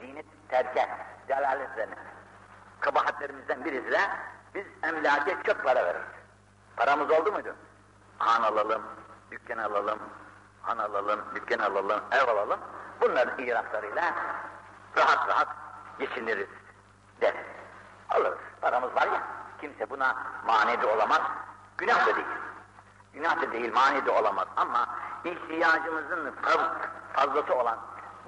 zinet terke, üzerine. Kabahatlerimizden birisi de biz emlake çok para veririz. Paramız oldu muydu? Han alalım, dükkan alalım, han alalım, dükkan alalım, ev alalım. Bunların icraatlarıyla rahat rahat geçiniriz der. Alırız. Paramız var ya, kimse buna mani de olamaz, günah da değil. Günah da değil, mani de olamaz ama ihtiyacımızın fazlası olan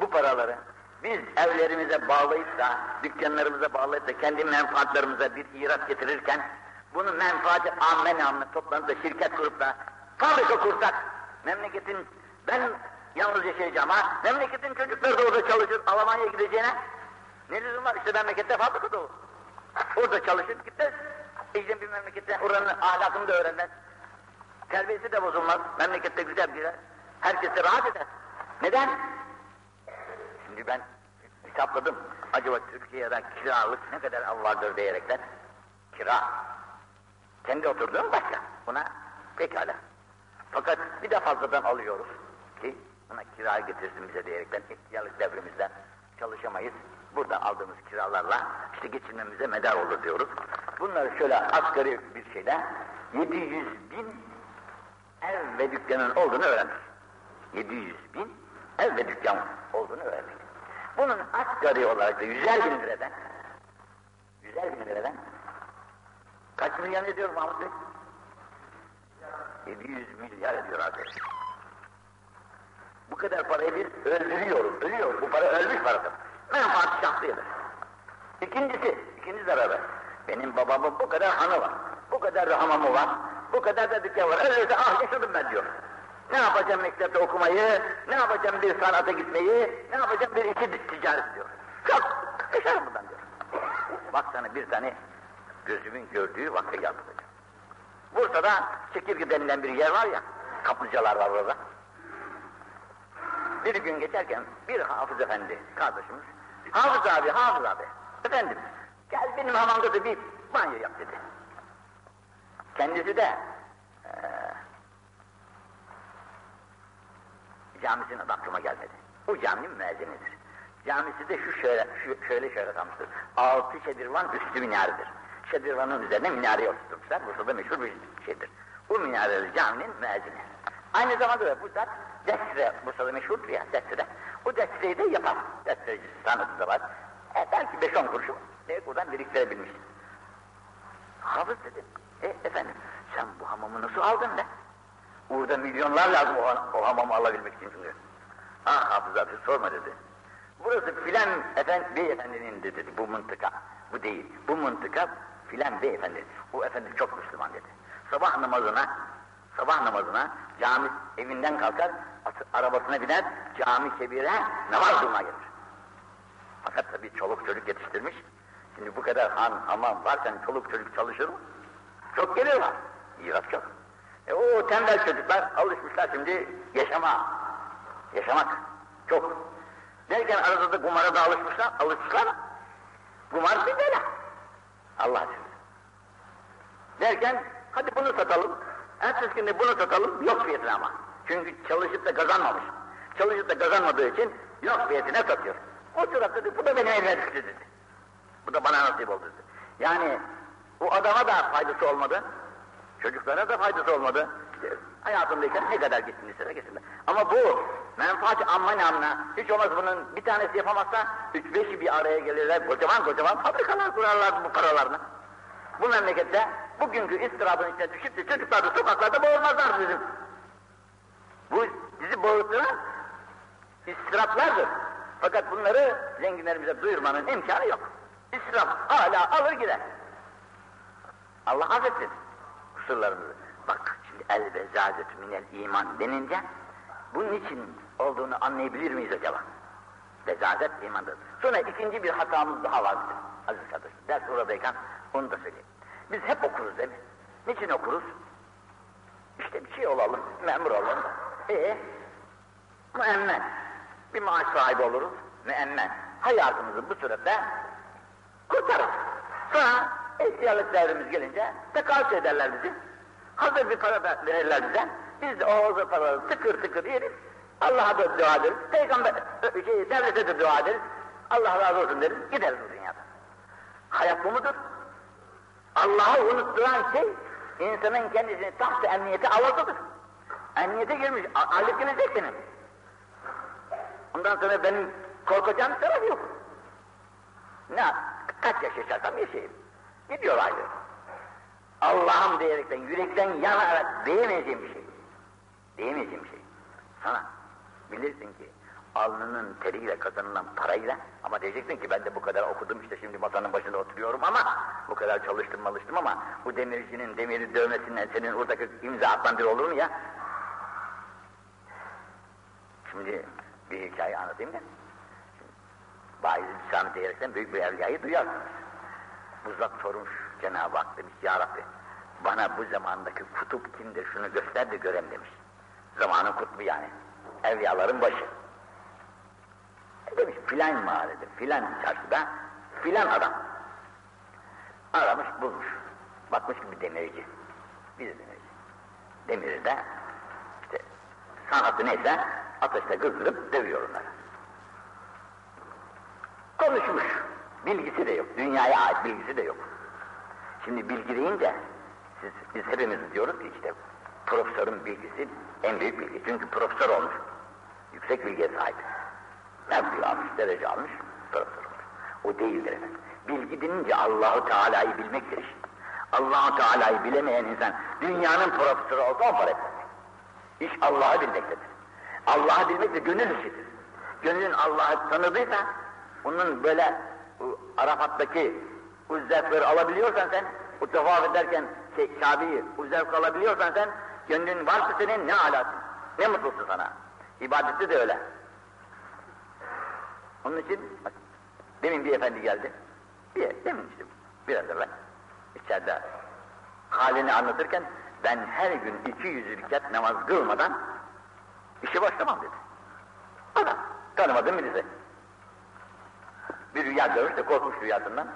bu paraları biz evlerimize bağlayıp da, dükkanlarımıza bağlayıp da kendi menfaatlarımıza bir irat getirirken bunu menfaati amme namına toplanıp da şirket kurup da fabrika kursak memleketin ben yalnız yaşayacağım ha memleketin çocukları da orada çalışır Almanya'ya gideceğine ne lüzum var işte memlekette fabrika da olur. Orada çalışır gitmez. İşte bir memlekette oranın ahlakını da öğrenmez. Terbiyesi de bozulmaz. Memlekette güzel girer. Herkes de rahat eder. Neden? Şimdi ben hesapladım. Acaba Türkiye'de kiralık ne kadar av vardır diyerekten. Kira. Kendi oturduğum başka. Buna pekala. Fakat bir de fazladan alıyoruz ki buna kira getirsin bize diyerekten ihtiyarlık devrimizden çalışamayız. Buradan aldığımız kiralarla işte geçinmemize medar olur diyoruz. Bunları şöyle asgari bir şeyle 700 bin ev ve dükkanın olduğunu öğrendik. 700 bin ev ve dükkan olduğunu öğrendik. Bunun asgari olarak da yüzer bin liradan, yüzer bin liradan kaç milyon ediyor Mahmut Bey? 700 milyar ediyor arkadaş. Bu kadar parayı biz öldürüyoruz, ölüyoruz. Bu para ölmüş paradır. Menfaat şahsiyedir. İkincisi, ikinci zararı. Benim babamın bu kadar hanı var, bu kadar da hamamı var, bu kadar da dükkan var. Öyleyse ah yaşadım ben diyor. Ne yapacağım mektepte okumayı, ne yapacağım bir sanata gitmeyi, ne yapacağım bir iki ticaret diyor. Çok yaşarım bundan diyor. Bak sana bir tane gözümün gördüğü geldi hocam. Bursa'da Çekirge denilen bir yer var ya, kaplıcalar var orada. Bir gün geçerken bir hafız efendi kardeşimiz, hafız abi, hafız abi, efendim gel benim hamamda da bir banyo yap dedi. Kendisi de e, camisinin adı aklıma gelmedi. O caminin müezzinidir. Camisi de şu şöyle, şu şöyle şöyle kalmıştır. Altı şedirvan üstü minaredir. Şedirvanın üzerine minareyi oturtmuşlar. Bursa'da meşhur bir şeydir. Bu minareli caminin müezzini. Aynı zamanda da bu zat destre, Bursa'da meşhurdur ya destre. O destreyi de yapar. Destreci sanatı da var. E, belki beş on kuruşu e, buradan biriktirebilmiş. Hafız dedim. E efendim sen bu hamamı nasıl aldın be? Burada milyonlar lazım o, o hamamı alabilmek için çünkü. Ah Hafız abi sorma dedi. Burası filan efendi, beyefendinin dedi bu mıntıka. Bu değil. Bu mıntıka filan beyefendi. Bu efendi çok Müslüman dedi. Sabah namazına sabah namazına cami evinden kalkar, arabasına biner, cami kebire namaz kılmaya gelir. Fakat tabii çoluk çocuk yetiştirmiş. Şimdi bu kadar han, hamam varken çoluk çocuk çalışır mı? Çok geliyorlar. İrat çok. E o tembel çocuklar alışmışlar şimdi yaşama. Yaşamak. Çok. Derken arada da kumara da alışmışlar. Alışmışlar. Kumar bir bela. Allah aşkına. Derken hadi bunu satalım. Ertesi günde bunu satalım. Yok fiyatına ama. Çünkü çalışıp da kazanmamış. Çalışıp da kazanmadığı için yok fiyatına satıyor. O sırada dedi bu da benim evime düştü dedi. Bu da bana nasip oldu dedi. Yani o adama da faydası olmadı. Çocuklara da faydası olmadı. Hayatındayken ne kadar gitsin istese gitsinler. Ama bu menfaati amma namına hiç olmaz bunun bir tanesi yapamazsa üç beşi bir araya gelirler kocaman kocaman fabrikalar kurarlar bu paralarını. Bu memlekette bugünkü istirabın içine düşüp de çocuklar da sokaklarda boğulmazlar bizim. Bu bizi boğulturan istiraplardır. Fakat bunları zenginlerimize duyurmanın imkanı yok. İsraf hala alır gider. Allah affetsin kusurlarımızı. Bak şimdi el bezazetü minel iman denince bunun için olduğunu anlayabilir miyiz acaba? Bezazet imandır. Sonra ikinci bir hatamız daha var aziz kardeşim. Ders oradayken onu da söyleyeyim. Biz hep okuruz değil mi? Niçin okuruz? İşte bir şey olalım, memur olalım. E müemmen. Bir maaş sahibi oluruz, müemmen. Hayatımızı bu sürede kurtarırız. Sonra ihtiyarlık devrimiz gelince tekrar ederler bizi. Hazır bir para verirler bize. Biz de o hazır paraları tıkır tıkır yeriz. Allah'a da dua ederiz. Peygamber, şey, devlete de dua ederiz. Allah razı olsun deriz, gideriz bu dünyadan. Hayat bu mudur? Allah'ı unutturan şey, insanın kendisini taht emniyete alasıdır. Emniyete girmiş, aylık gelecek senin. Ondan sonra benim korkacağım taraf yok. Ne, kaç yaş yaşarsam yaşayayım. Gidiyor aylık. Allah'ım diyerekten, yürekten yanarak diyemeyeceğim bir şey. Diyemeyeceğim bir şey. Sana bilirsin ki alnının teriyle kazanılan parayla ama diyeceksin ki ben de bu kadar okudum işte şimdi masanın başında oturuyorum ama bu kadar çalıştım çalıştım ama bu demircinin demiri dövmesinden senin oradaki imza atman bir olur mu ya? Şimdi bir hikaye anlatayım da. Baiz Sami diyerekten büyük bir evliyayı duyarsınız. Uzak sormuş Cenab-ı Hak demiş ya Rabbi bana bu zamandaki kutup kimdir şunu göster de görem demiş. Zamanın kutbu yani. Evliyaların başı. E demiş filan mahallede, filan çarşıda, filan adam. Aramış bulmuş. Bakmış ki bir demirci. Bir demirci. Demiri de işte sanatı neyse ateşte kızdırıp dövüyor onları. Konuşmuş. Bilgisi de yok. Dünyaya ait bilgisi de yok. Şimdi bilgi deyince siz, biz hepimiz diyoruz ki işte profesörün bilgisi en büyük bilgi. Çünkü profesör olmuş. Yüksek bilgiye sahip. Mevki almış, derece almış, profesör olmuş. O değildir efendim. Bilgi denince Allahu Teala'yı bilmektir. Allahu Teala'yı bilemeyen insan dünyanın profesörü olsa o para etmez. İş Allah'ı bilmektedir. Allah'ı bilmek de gönül işidir. Gönlün Allah'ı tanıdıysa, onun böyle Arafat'taki zevkleri alabiliyorsan sen, o tevaf ederken şey, Kabe'yi o alabiliyorsan sen, gönlün varsa senin ne alasın, ne mutlusun sana. İbadette de öyle. Onun için bak, demin bir efendi geldi. Bir, demin işte biraz evvel içeride halini anlatırken ben her gün iki yüz rekat namaz kılmadan işe başlamam dedi. Adam tanımadım birisi. Bir rüya görmüş de korkmuş rüyasından.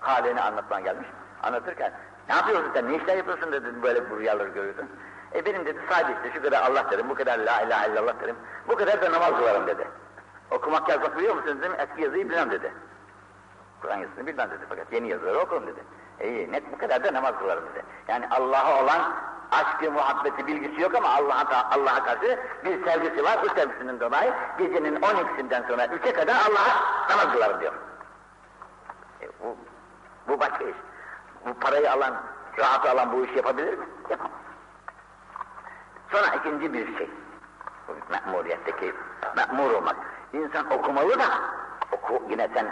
Halini anlatman gelmiş. Anlatırken ne yapıyorsun sen, ne işler yapıyorsun dedi böyle bu rüyaları görüyorsun. E benim dedi sadece işte şu kadar Allah derim, bu kadar la ilahe illallah derim, bu kadar da namaz kılarım dedi. Okumak yazmak biliyor musunuz dedim, eski yazıyı bilmem dedi. Kur'an yazısını bilmem dedi fakat yeni yazıları okurum dedi. İyi net bu kadar da namaz kılarım dedi. Yani Allah'a olan aşkı, muhabbeti, bilgisi yok ama Allah'a Allah'a karşı bir sevgisi var. Bu sevgisinin dolayı gecenin 12'sinden sonra 3'e kadar Allah'a namaz kılarım diyor. E, bu, bu başka iş. Bu parayı alan, rahatı alan bu işi yapabilir mi? Yapamaz. Sonra ikinci bir şey. Me'muriyetteki me'mur olmak. İnsan okumalı da oku yine sen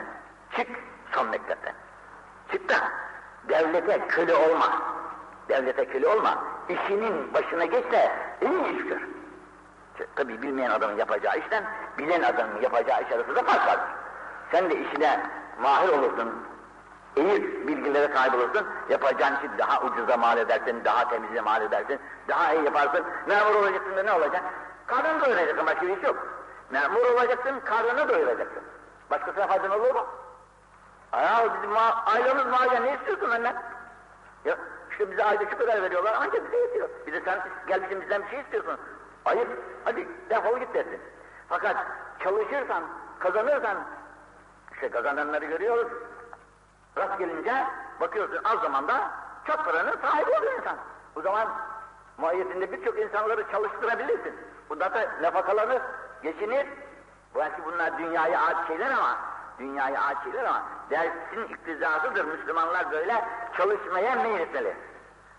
çık son mektepten. Çık da devlete köle olma. Devlete köle olma. İşinin başına geç de iyi iş gör. Tabi bilmeyen adamın yapacağı işten bilen adamın yapacağı iş arasında fark var. Sen de işine mahir olursun, iyi bilgilere sahip olursun, yapacağın işi daha ucuza mal edersin, daha temizle mal edersin, daha iyi yaparsın. Memur olacaksın da ne olacak? Karnını doyuracaksın, başka bir iş yok. Memur olacaksın, karnını doyuracaksın. Başkasına faydan olur mu? Ya bizim ma ailemiz maaşa ne istiyorsun benden? Ya işte bize ayda şu kadar veriyorlar ancak bize yetiyor. Bir de sen gelmişsin bizden bir şey istiyorsun. Ayıp, hadi defol git dersin. Fakat çalışırsan, kazanırsan, işte kazananları görüyoruz. Rast gelince bakıyorsun az zamanda çok paranın sahibi oluyor insan. Bu zaman muayyetinde birçok insanları çalıştırabilirsin. Bunda da nafakalanır, geçinir. Belki bunlar dünyaya ait şeyler ama dünyaya ait şeyler ama dersin iktizasıdır. Müslümanlar böyle çalışmaya meyletmeli.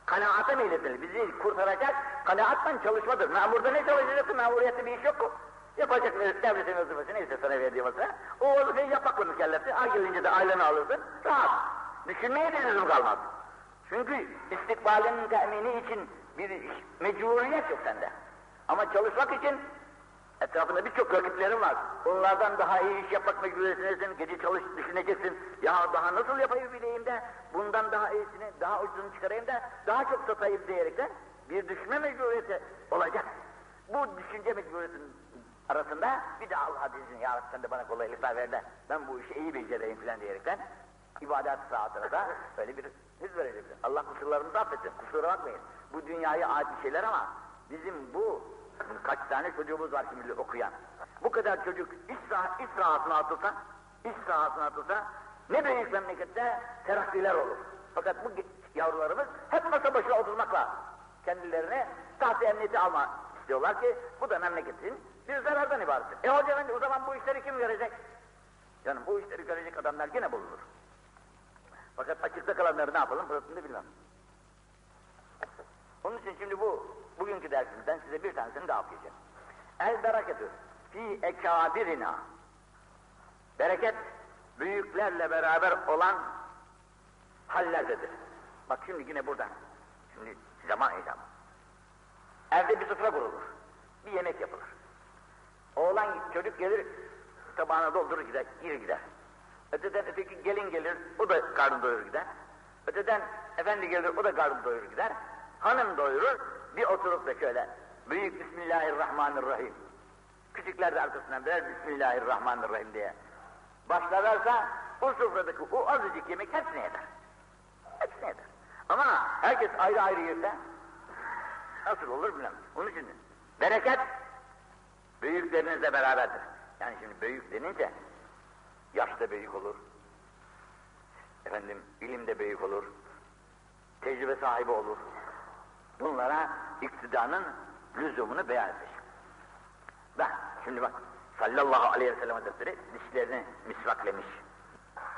Kanaata meyletmeli. Bizi kurtaracak kanaatten çalışmadır. Memurda ne çalışacaksın? Memuriyette bir iş yok mu? Yapacak devletin vazifesi neyse sana verdiği vazife. O vazifeyi yapmakla mükellefsin. Ay gelince de aileni alırsın. Rahat. Düşünmeye de lüzum kalmaz. Çünkü istikbalinin temini için bir mecburiyet yok sende. Ama çalışmak için Etrafında birçok rakiplerin var. Onlardan daha iyi iş yapmak mecburiyetindesin, gece çalış düşüneceksin. Ya daha nasıl yapayım bileyim de, bundan daha iyisini, daha ucuzunu çıkarayım da, daha çok satayım diyerekten bir düşünme mecburiyeti olacak. Bu düşünce mecburiyetinin arasında bir de Allah diyeceksin, ya Rabbi sen de bana kolaylıklar ver de, ben bu işi iyi becereyim filan diyerekten, ibadet saatine da böyle bir hız vereceksin. Allah kusurlarımızı affetsin, kusura bakmayın. Bu dünyaya ait şeyler ama bizim bu Kaç tane çocuğumuz var şimdi okuyan. Bu kadar çocuk iş, iş rahatına atılsa, iş sahasına atılsa ne büyük memlekette terakkiler olur. Fakat bu yavrularımız hep masa başına oturmakla kendilerine taht emniyeti alma istiyorlar ki bu da memleketin bir zarardan ibarettir. E hoca efendi o zaman bu işleri kim görecek? Yani bu işleri görecek adamlar yine bulunur. Fakat açıkta kalanları ne yapalım burasını bilmem. Onun için şimdi bu bugünkü dersimizden size bir tanesini daha okuyacağım. El bereketü fi ekabirina. Bereket büyüklerle beraber olan hallerdedir. Bak şimdi yine burada. Şimdi zaman icabı. Evde bir sofra kurulur. Bir yemek yapılır. Oğlan çocuk gelir tabağına doldurur gider, yer gider. Öteden öteki gelin gelir, o da karnı doyurur gider. Öteden efendi gelir, o da karnı doyurur gider. Hanım doyurur, bir oturup da şöyle, büyük Bismillahirrahmanirrahim. Küçükler de arkasından birer Bismillahirrahmanirrahim diye. Başlarlarsa o sofradaki o azıcık yemek hepsine yeter. Hepsine yeter. Ama herkes ayrı ayrı yerse nasıl olur bilmem. Onun için bereket büyüklerinizle beraberdir. Yani şimdi büyük denince yaşta büyük olur. Efendim ilimde büyük olur. Tecrübe sahibi olur. Bunlara iktidanın lüzumunu beyan etmiş. Ben şimdi bak sallallahu aleyhi ve sellem hazretleri dişlerini misvaklemiş.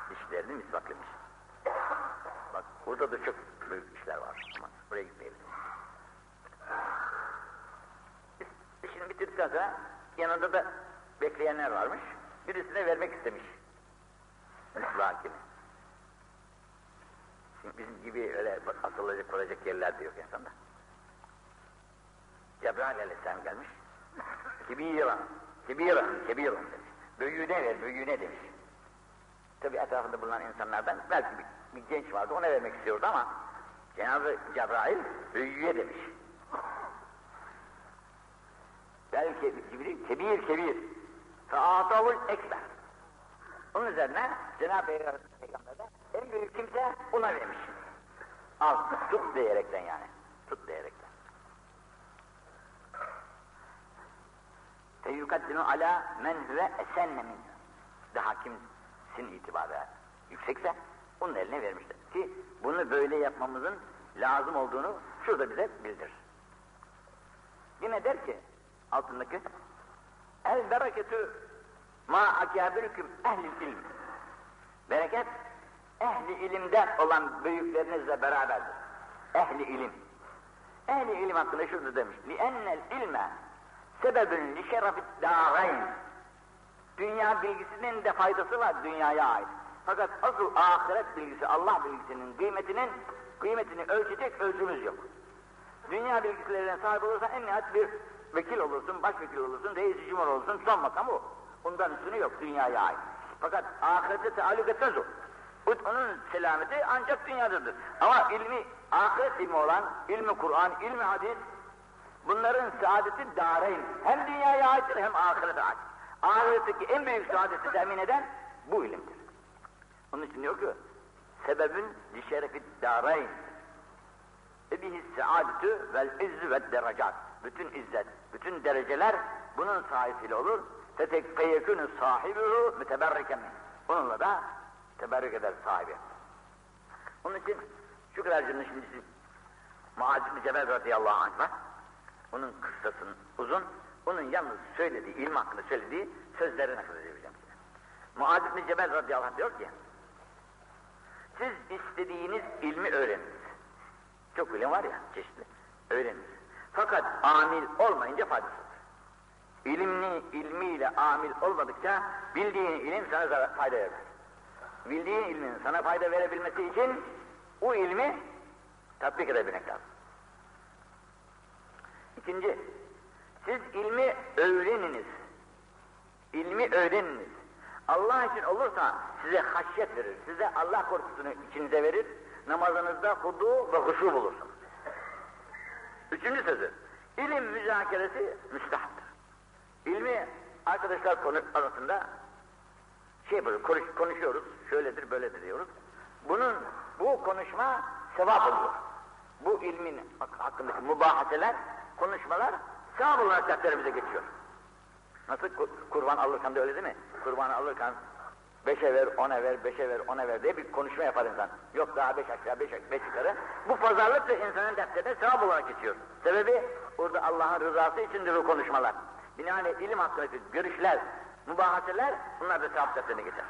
Dişlerini misvaklemiş. Bak burada da çok büyük işler var. Ama buraya gitmeyelim. İşini bitirdikten sonra yanında da bekleyenler varmış. Birisine vermek istemiş. Misvak kimi. Şimdi bizim gibi öyle asılacak kuracak yerler de yok insanda. Cebrail aleyhisselam gelmiş. Kibiran, kibiran, kibiran demiş. Büyüğüne ver, büyüğüne demiş. Tabi etrafında bulunan insanlardan belki bir, bir genç vardı ona vermek istiyordu ama Cenab-ı Cebrail büyüğe demiş. Belki Cibril kebir kebir. Faatavul ekber. Onun üzerine Cenab-ı Peygamber de en büyük kimse ona vermiş. Al, tut diyerekten yani. Tut Ve ala men huve esenne min. Daha kimsin itibarı yüksekse onun eline vermiştir. Ki bunu böyle yapmamızın lazım olduğunu şurada bize bildir. Yine der ki altındaki El bereketü ma akâbirüküm ehli ilm. Bereket ehli ilimde olan büyüklerinizle beraberdir. Ehli ilim. Ehli ilim hakkında şurada demiş. Li ennel ilme sebebün li şerefit dâreyn. Dünya bilgisinin de faydası var dünyaya ait. Fakat asıl ahiret bilgisi, Allah bilgisinin kıymetinin kıymetini ölçecek ölçümüz yok. Dünya bilgilerine sahip olursan en nihayet bir vekil olursun, başvekil olursun, reis-i cumhur olursun, son makam o. Ondan üstünü yok dünyaya ait. Fakat ahirete taalluk etmez o. Onun selameti ancak dünyadadır. Ama ilmi, ahiret ilmi olan, ilmi Kur'an, ilmi hadis, bunların saadeti dareyn. Hem dünyaya aittir hem ahirete ait. Ahiretteki en büyük saadeti temin eden bu ilimdir. Onun için diyor ki, sebebün li şerefi dareyn. Ve bihi saadetü vel izzü ve derecat. Bütün izzet, bütün dereceler bunun sahibiyle olur. Fetek feyekünü sahibihu müteberriken Onunla da teberrük eder sahibi. Onun için şu kadar cümle şimdi Muaz bin Cebel radıyallahu anh var. Onun kıssasının uzun, onun yalnız söylediği, ilmi hakkında söylediği sözleri nakledeceğim size. Muaz bin Cebel radıyallahu anh diyor ki, siz istediğiniz ilmi öğreniniz. Çok ilim var ya çeşitli, öğreniniz. Fakat amil olmayınca faydasızdır. İlimli, ilmiyle amil olmadıkça bildiğin ilim sana zarar, fayda vermez. Bildiğin ilmin sana fayda verebilmesi için o ilmi tatbik edebilmek lazım. İkinci, siz ilmi öğreniniz. İlmi öğreniniz. Allah için olursa size haşyet verir, size Allah korkusunu içinize verir, namazınızda hudu ve huşu bulursunuz. Üçüncü sözü, ilim müzakeresi müstahaptır. İlmi arkadaşlar konu arasında şey böyle konuş, konuşuyoruz, şöyledir böyledir diyoruz. Bunun, bu konuşma sevap oluyor. Bu ilmin hakkındaki mübahaseler, konuşmalar sevap olarak defterimize geçiyor. Nasıl kurban alırken de öyle değil mi? Kurbanı alırken Beşe ver, ona ver, beşe ver, ona ver diye bir konuşma yapar insan. Yok daha beş aşağı, beş, beş yukarı. Bu pazarlık da insanın defterine sevap olarak geçiyor. Sebebi orada Allah'ın rızası içindir o konuşmalar. Binaenaleyh ilim hakkındaki görüşler, mübahaseler bunlar da sevap defterine geçer.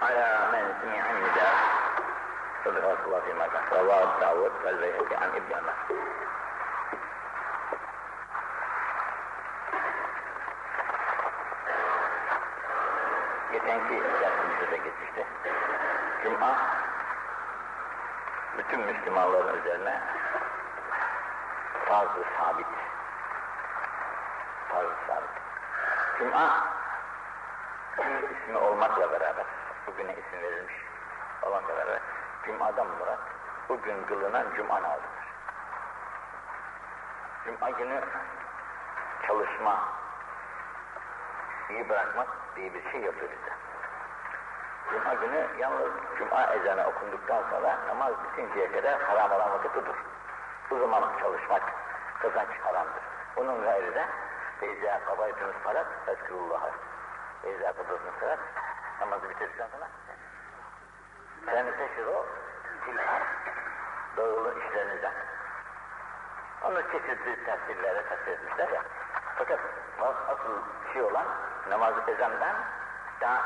Ala men semi'an Sadaqallahu fi makan Ravat Davud vel Beyheki an İbn Ömer Geçenki dersimizde de geçmişti. Cuma bütün Müslümanların üzerine farz-ı sabit. Farz-ı sabit. Cuma ismi olmakla beraber, bugüne isim verilmiş olmakla beraber, Cuma'dan murat. Bugün kılınan Cuma namazıdır. Cuma günü çalışma, iyi bırakmak diye bir şey yapıyor bize. Cuma günü yalnız Cuma ezanı okunduktan sonra namaz bitinceye kadar haram olan vakit budur. Bu zaman çalışmak kazanç haramdır. Bunun gayrı da Beyza kabaytınız salat, Eskrullah. Beyza kabaytınız salat, namazı bitirdikten sonra Tenteşir o, tilhar, doğulu işlerinizden. Onu çeşitli tefsirlere tefsir etmişler ya. Fakat asıl şey olan namazı ezandan, daha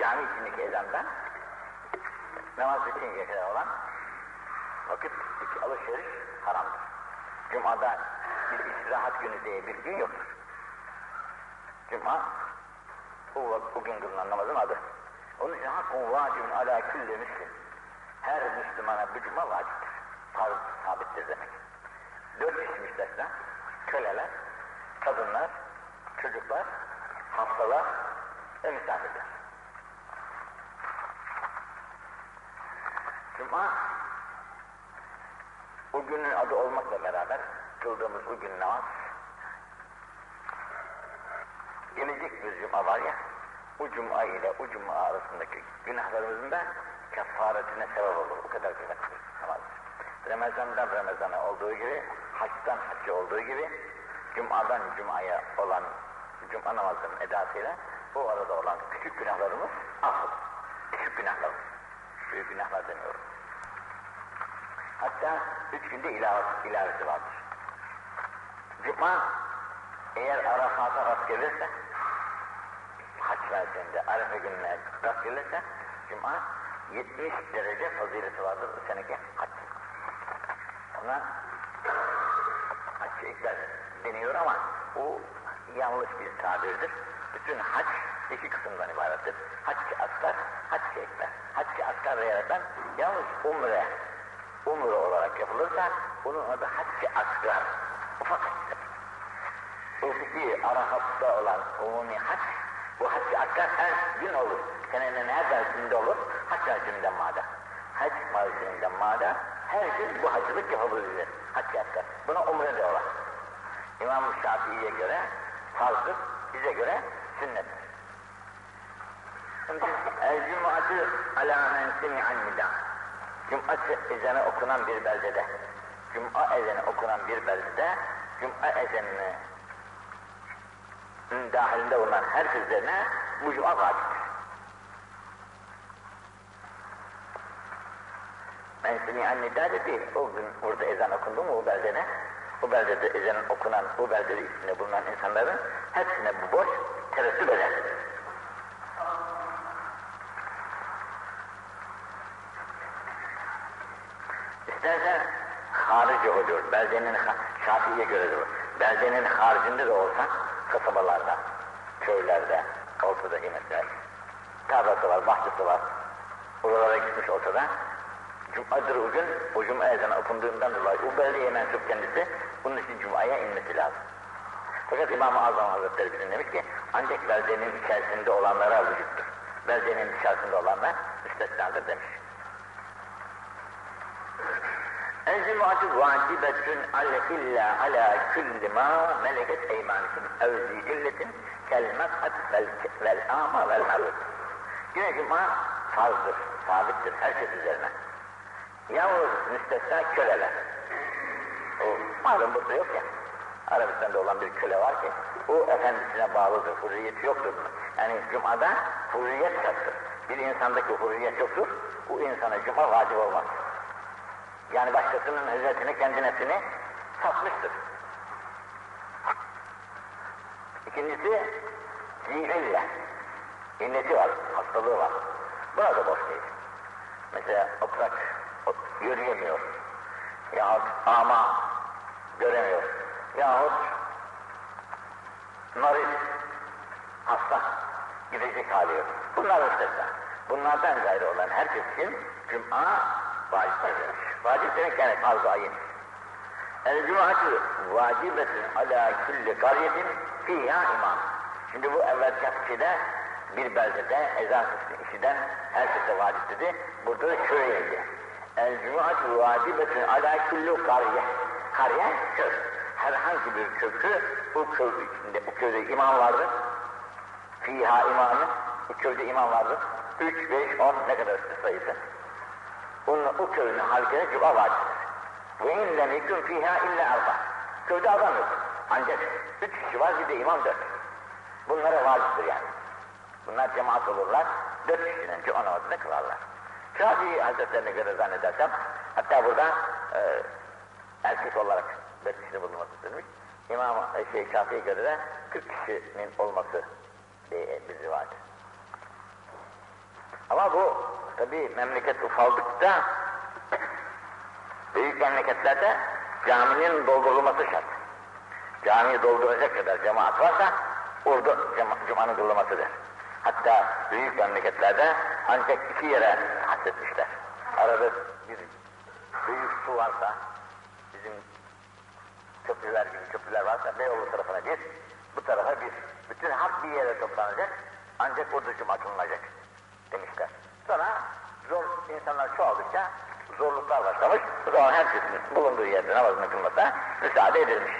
cami içindeki ezandan, namaz bitinceye kadar olan vakit iki alışveriş haramdır. Cuma'da bir istirahat günü diye bir gün yoktur. Cuma, bu, bu gün kılınan namazın adı. Onun için hakkun vacibun ala külli müslim. Her Müslümana bu cuma vaciptir. Farz sabittir demek. Dört kişi müstesna, köleler, kadınlar, çocuklar, hastalar ve misafirler. Cuma o günün adı olmakla beraber kıldığımız bu gün namaz gelecek bir cuma var ya o cuma ile o cuma arasındaki günahlarımızın da kefaretine sebep olur. O kadar kıymetli namazdır. Ramazan'dan Ramazan'a olduğu gibi, haçtan hacca olduğu gibi, Cuma'dan Cuma'ya olan Cuma namazının edasıyla bu arada olan küçük günahlarımız affolur. Küçük günahlar. Büyük günahlar demiyorum. Hatta üç günde ilavesi, ilavesi vardır. Cuma eğer Arafat'a rast gelirse, haç mevsiminde Arefe gününe rast gelirse, Cuma 70 derece fazileti vardır bu seneki hac. Ona ekber deniyor ama o yanlış bir tabirdir. Bütün hac iki kısımdan ibarettir. Hac-ı asgar, hac-ı ekber. Hac-ı asgar yalnız umre, umre olarak yapılırsa bunun adı hac-ı asgar. Ufak hac Öteki Arafat'ta olan umumi hac, bu hac-ı asgar her gün olur. Senenin her mevsiminde olur, hac mevsiminden mada. Hac mevsiminden mada, her gün bu hacılık yapabilir. Hac-ı asgar. Buna umre diyorlar. İmam Şafii'ye göre farzdır, bize göre sünnettir. Şimdi el-cum'atı alâ men semi'an nida. Cum'a ezanı okunan bir beldede, Cum'a ezanı okunan bir beldede, Cum'a ezanını dahilinde bulunan herkeslerine bu Cum'a vaciptir. Men semi'an nida dedi, o gün orada ezan okundu mu o beldede, o beldede ezan okunan, o beldede içinde bulunan insanların hepsine bu borç tereddüt eder. İstersen harici olur, beldenin şafiye göredir. Beldenin haricinde de olsa kasabalarda, köylerde, ortada mesela tarlası var, bahçesi var. Oralara gitmiş ortada. Cuma'dır o gün, o cuma ezanı okunduğundan dolayı o beldeye mensup kendisi, bunun için cumaya inmesi lazım. Fakat İmam-ı Azam Hazretleri bizim demiş ki, ancak beldenin içerisinde olanlara vücuttur. Beldenin dışarısında olanlar müstesnadır demiş. El-cum'atu vacibetun ale illa ala kulli ma meleket eymanikum evzi illetin kel mes'at vel, ama vel marud. Yine cuma farzdır, sabittir herkes üzerine. Yalnız müstesna köleler. O malum burada yok ya. Arabistan'da olan bir köle var ki o efendisine bağlıdır, hürriyeti yoktur. Yani Cuma'da hürriyet şarttır. Bir insandaki hürriyet yoktur, bu insana Cuma vacip olmaz. Yani başkasının hürriyetini, kendinesini satmıştır. İkincisi, zihille. İlleti var, hastalığı var. Buna da boş değil. Mesela oturak, yürüyemiyor. Yahut ama göremiyor. Yahut naris, hasta, gidecek hali yok. Bunlar müstesna. Bunlardan gayrı olan herkes için Cuma vaciptir. Vacip demek yani farz-ı ayın. El cumaatı vacibetün ala külli kariyetin fiyha imam. Şimdi bu evvelki hakikide bir beldede ezan işiden herkese vacip dedi. Burada da şöyleydi. El cumaatı vacibetün ala külli kariye. Kariye köy. Herhangi bir kökü bu köy içinde, bu köyde imam vardır. Fiha imamı, bu köyde imam vardır. 3, 5, 10 ne kadar sayısı. Onun, o köyün halkına cuma vaciptir. Ve lem yekun fiha illa arba. Köyde adam yok. Ancak üç kişi var bir de imam dört. Bunlara vaciptir yani. Bunlar cemaat olurlar. Dört kişinin cuma namazını kılarlar. Şafii Hazretlerine göre zannedersem, hatta burada e, erkek olarak dört kişinin bulunması istenmiş. İmam şey, Şafii'ye göre de 40 kişinin olması e, bir rivayet. Ama bu tabi memleket ufaldıkça büyük memleketlerde caminin doldurulması şart. Camiyi dolduracak kadar cemaat varsa orada cumanın kılınmasıdır. Hatta büyük memleketlerde ancak iki yere hasretmişler. Arada bir büyük su varsa, bizim köprüler gibi köprüler varsa Beyoğlu tarafına bir, bu tarafa bir. Bütün halk bir yere toplanacak, ancak orada cuma kılınacak demişler. Sonra zor insanlar çoğaldıkça zorluklar başlamış. O zaman herkesin bulunduğu yerde namazını kılmasına müsaade edilmiş.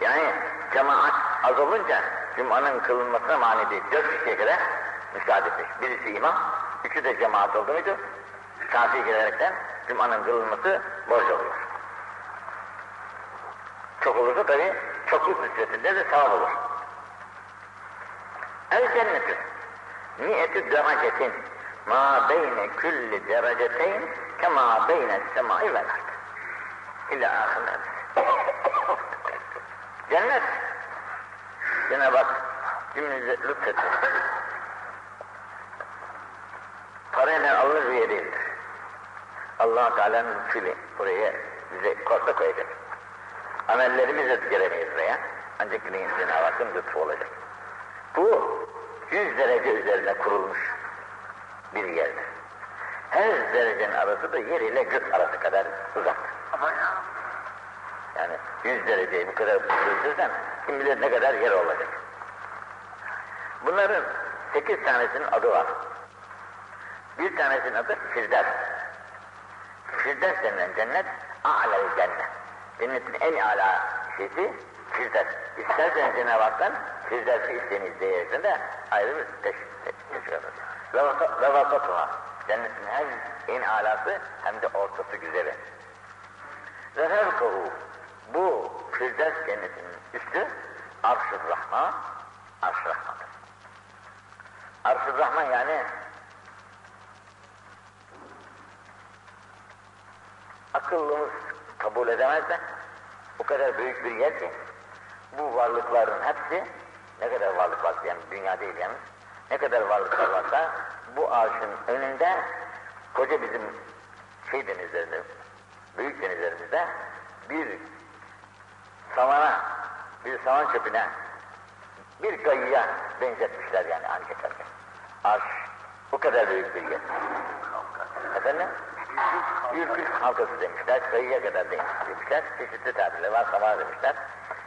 Yani cemaat az olunca Cuma'nın kılınmasına mani değil. Dört kişiye kadar müsaade etmiş. Birisi imam, üçü de cemaat oldu muydu? Şafii gelerekten Cuma'nın kılınması borç oluyor. Çok olursa tabi çokluk nispetinde de sevap olur. El cennetü mi'etü derecetin ma beyne külli dereceteyn kema beyne semai vel ard. İlla ahirler. Cennet. Cenab-ı Hak cümlenize. Parayla alınır bir yer değildir. allah Teala'nın lütfuyla buraya bize korsa koyacak. Amellerimizle gelemeyiz buraya. Ancak yine Cenab-ı Hakk'ın lütfu olacak. Bu yüz derece üzerine kurulmuş bir yerdir. Her derecenin arası da yer ile gök arası kadar uzak. Yani yüz dereceyi bu kadar büyütürsen kim bilir ne kadar yer olacak. Bunların sekiz tanesinin adı var. Bir tanesinin adı Firdevs. Firdevs denilen cennet, a'lel cennet. Cennetin en âlâ şeysi Firdevs. İsterseniz Cenab-ı Hak'tan Firdevs'i isteyiniz diye de ayrı bir teşvik alır. Ve vakatuha. Cennetin hem en alası hem de ortası güzeli. Ve fevkahu. Bu Firdevs cennetinin üstü Arş-ı Rahman, Arş-ı Rahman'dır. Arş-ı Rahman yani akıllımız kabul edemez de o kadar büyük bir yer ki bu varlıkların hepsi ne kadar varlık var yani dünya değil yani ne kadar varlıklar varsa bu arşın önünde koca bizim şey denizlerinde büyük denizlerimizde bir savana bir savan çöpüne bir kayıya benzetmişler yani ancak arş bu kadar büyük bir yer. Efendim? Ürküş halkası demişler, kayıya kadar demişler, çeşitli tabirler var, samar demişler.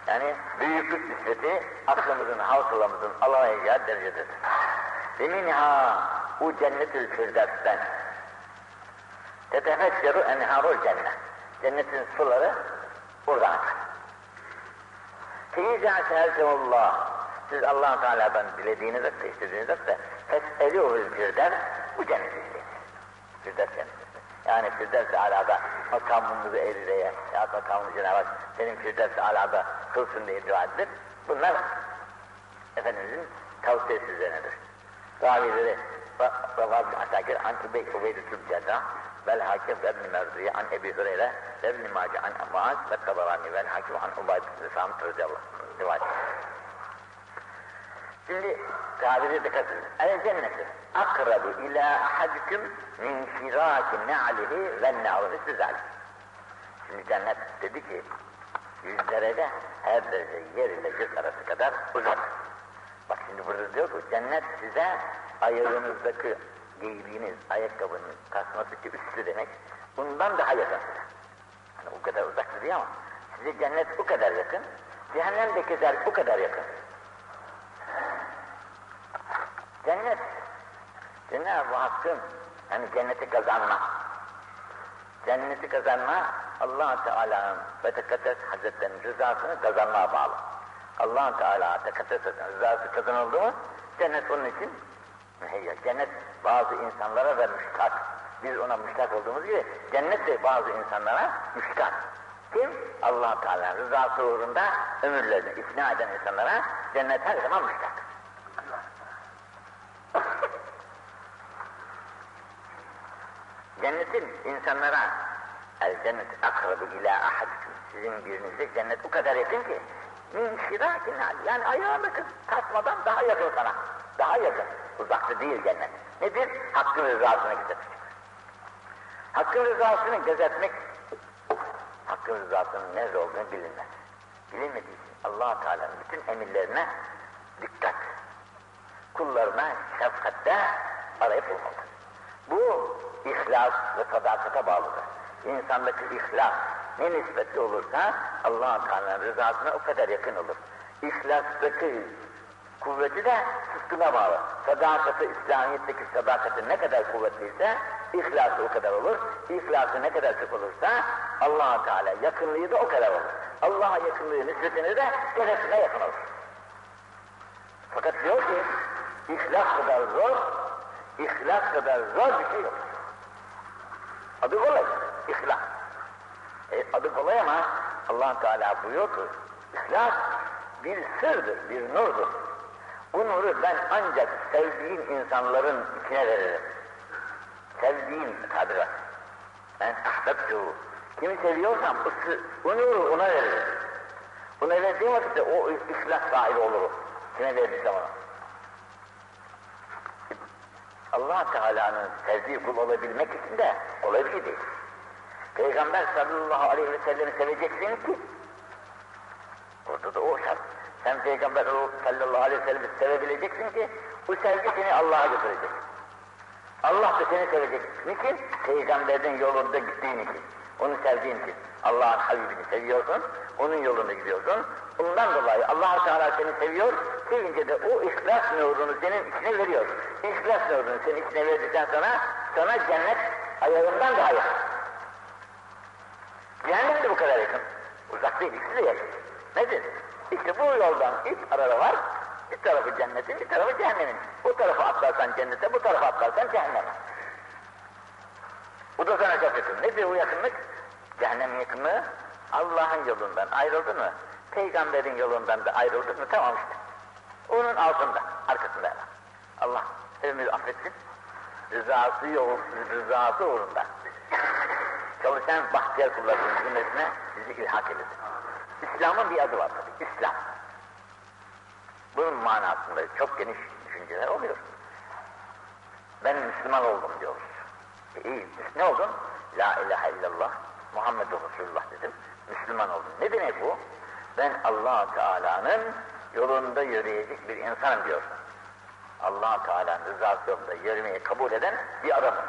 Yani büyüklük nispeti aklımızın, havsalamızın alamayacağı derecededir. Ve minha bu cennetül firdevsten tetefekkeru enharul cennet. Cennetin suları buradan akar. Feyizâ seheltemullah. Siz allah Teala'dan dilediğiniz vakti, istediğiniz vakti fes'elûhul firdevs bu cenneti isteyiniz. Firdevs cenneti. Yani Firdevs-i Ala'da makamımızı erireye, ya makamımızı Cenab-ı Hak senin Firdevs-i Ala'da kılsın diye dua edilir. Bunlar Efendimizin tavsiyesi üzerinedir. Ravileri Rabbim Asakir an Tübey Ubeydütül Cerrah vel Hakim ve İbn-i Merziye an Ebi Hüreyre ve İbn-i Maci an Muaz ve Tabarani vel Hakim an Ubeydütül Samit radıyallahu anh. Şimdi tabiri dikkat edin. El cennetu akrabu ila ahadikum min firaki ne'alihi ve ne'avu istizal. Şimdi cennet dedi ki yüz derece her derece yer ile göz arası kadar uzak. Bak şimdi burada diyor ki cennet size ayağınızdaki giydiğiniz ayakkabının tasması ki üstü demek bundan daha yakın size. Hani o kadar uzak diyor ama size cennet bu kadar yakın, cehennem de kezer bu kadar yakın. Cennet, Cenab-ı Hakk'ın hani cenneti kazanma, cenneti kazanma allah Teala'nın ve Tekaddes Hazretleri'nin rızasını kazanmaya bağlı. allah Teala Tekaddes Hazretleri'nin rızası kazanıldı mı cennet onun için müheyya. Cennet bazı insanlara da müştak. Biz ona müştak olduğumuz gibi cennet de bazı insanlara müştak. Kim? allah Teala rızası uğrunda ömürlerini ifna eden insanlara cennet her zaman müştak. Cennetin insanlara el cennet akrabu ila ahadikum sizin birinize cennet o kadar yakın ki min şirakin yani ayağındaki tasmadan daha yakın sana. Daha yakın. Uzakta değil cennet. Nedir? Hakkın rızasını gözetmek. Hakkın rızasını gözetmek Hakkın rızasının nerede olduğunu bilinmez. Bilinmediği için allah Teala'nın bütün emirlerine dikkat. Kullarına şefkatte arayıp bulmalıdır. Bu ihlas ve sadakata bağlıdır. İnsandaki ihlas ne nispetli olursa allah Teala'nın rızasına o kadar yakın olur. İhlastaki kuvveti de sıskına bağlı. Sadakati, İslamiyet'teki sadakati ne kadar kuvvetliyse ihlası o kadar olur. İhlası ne kadar çok olursa allah Teala yakınlığı da o kadar olur. Allah'a yakınlığı nispetini de şerefine yakın olur. Fakat diyor ki ihlas kadar zor, ihlas kadar zor bir şey yok. Adı kolay, ihlas. E, adı kolay ama allah Teala buyuruyor ki ihlas bir sırdır, bir nurdur. Bu nuru ben ancak sevdiğim insanların içine veririm. Sevdiğim tabir var. Ben ahbebtu. Kimi seviyorsam o, o nuru ona veririm. Ona verdiğim vakitte o ihlas sahibi olur. Kime verdiği zaman. Allah Teala'nın sevdiği kul olabilmek için de şey değil. Peygamber sallallahu aleyhi ve sellem'i seveceksin ki Orada da o şart. Sen Peygamber sallallahu aleyhi ve sellem'i sevebileceksin ki bu sevgi seni Allah'a götürecek. Allah da seni sevecek. Niçin? Peygamberin yolunda gittiğin için. Onu sevdiğin için. Allah'ın Habibini seviyorsun, onun yolunda gidiyorsun. Bundan dolayı allah Teala seni seviyor, sevince de o ihlas nurunu senin içine veriyor. İhlas nurunu senin içine verdikten sonra sana cennet ayağından daha yakın. Cehennem de bu kadar yakın. Uzak değil, ikisi de yakın. Nedir? İşte bu yoldan ilk arada var, bir tarafı cennetin, bir tarafı cehennemin. Bu tarafa atlarsan cennete, bu tarafa atlarsan cehenneme. Bu da sana çok yakın. Nedir bu yakınlık? Cehennem yakınlığı, Allah'ın yolundan ayrıldın mı, peygamberin yolundan da ayrıldın mı, tamam işte. Onun altında, arkasında hemen. Allah hepimizi affetsin. Rızası yol, rızası uğrunda. Çalışan bahtiyar kullarının cümlesine bizi ilhak edin. İslam'ın bir adı var tabii, İslam. Bunun manasında çok geniş düşünceler oluyor. Ben Müslüman oldum diyoruz. E, iyi, ne oldun? La ilahe illallah, Muhammedun Resulullah dedim. Müslüman oldum. Ne demek bu? Ben allah Teala'nın yolunda yürüyecek bir insanım diyorsun. allah Teala'nın rızası yolunda yürümeyi kabul eden bir adamım.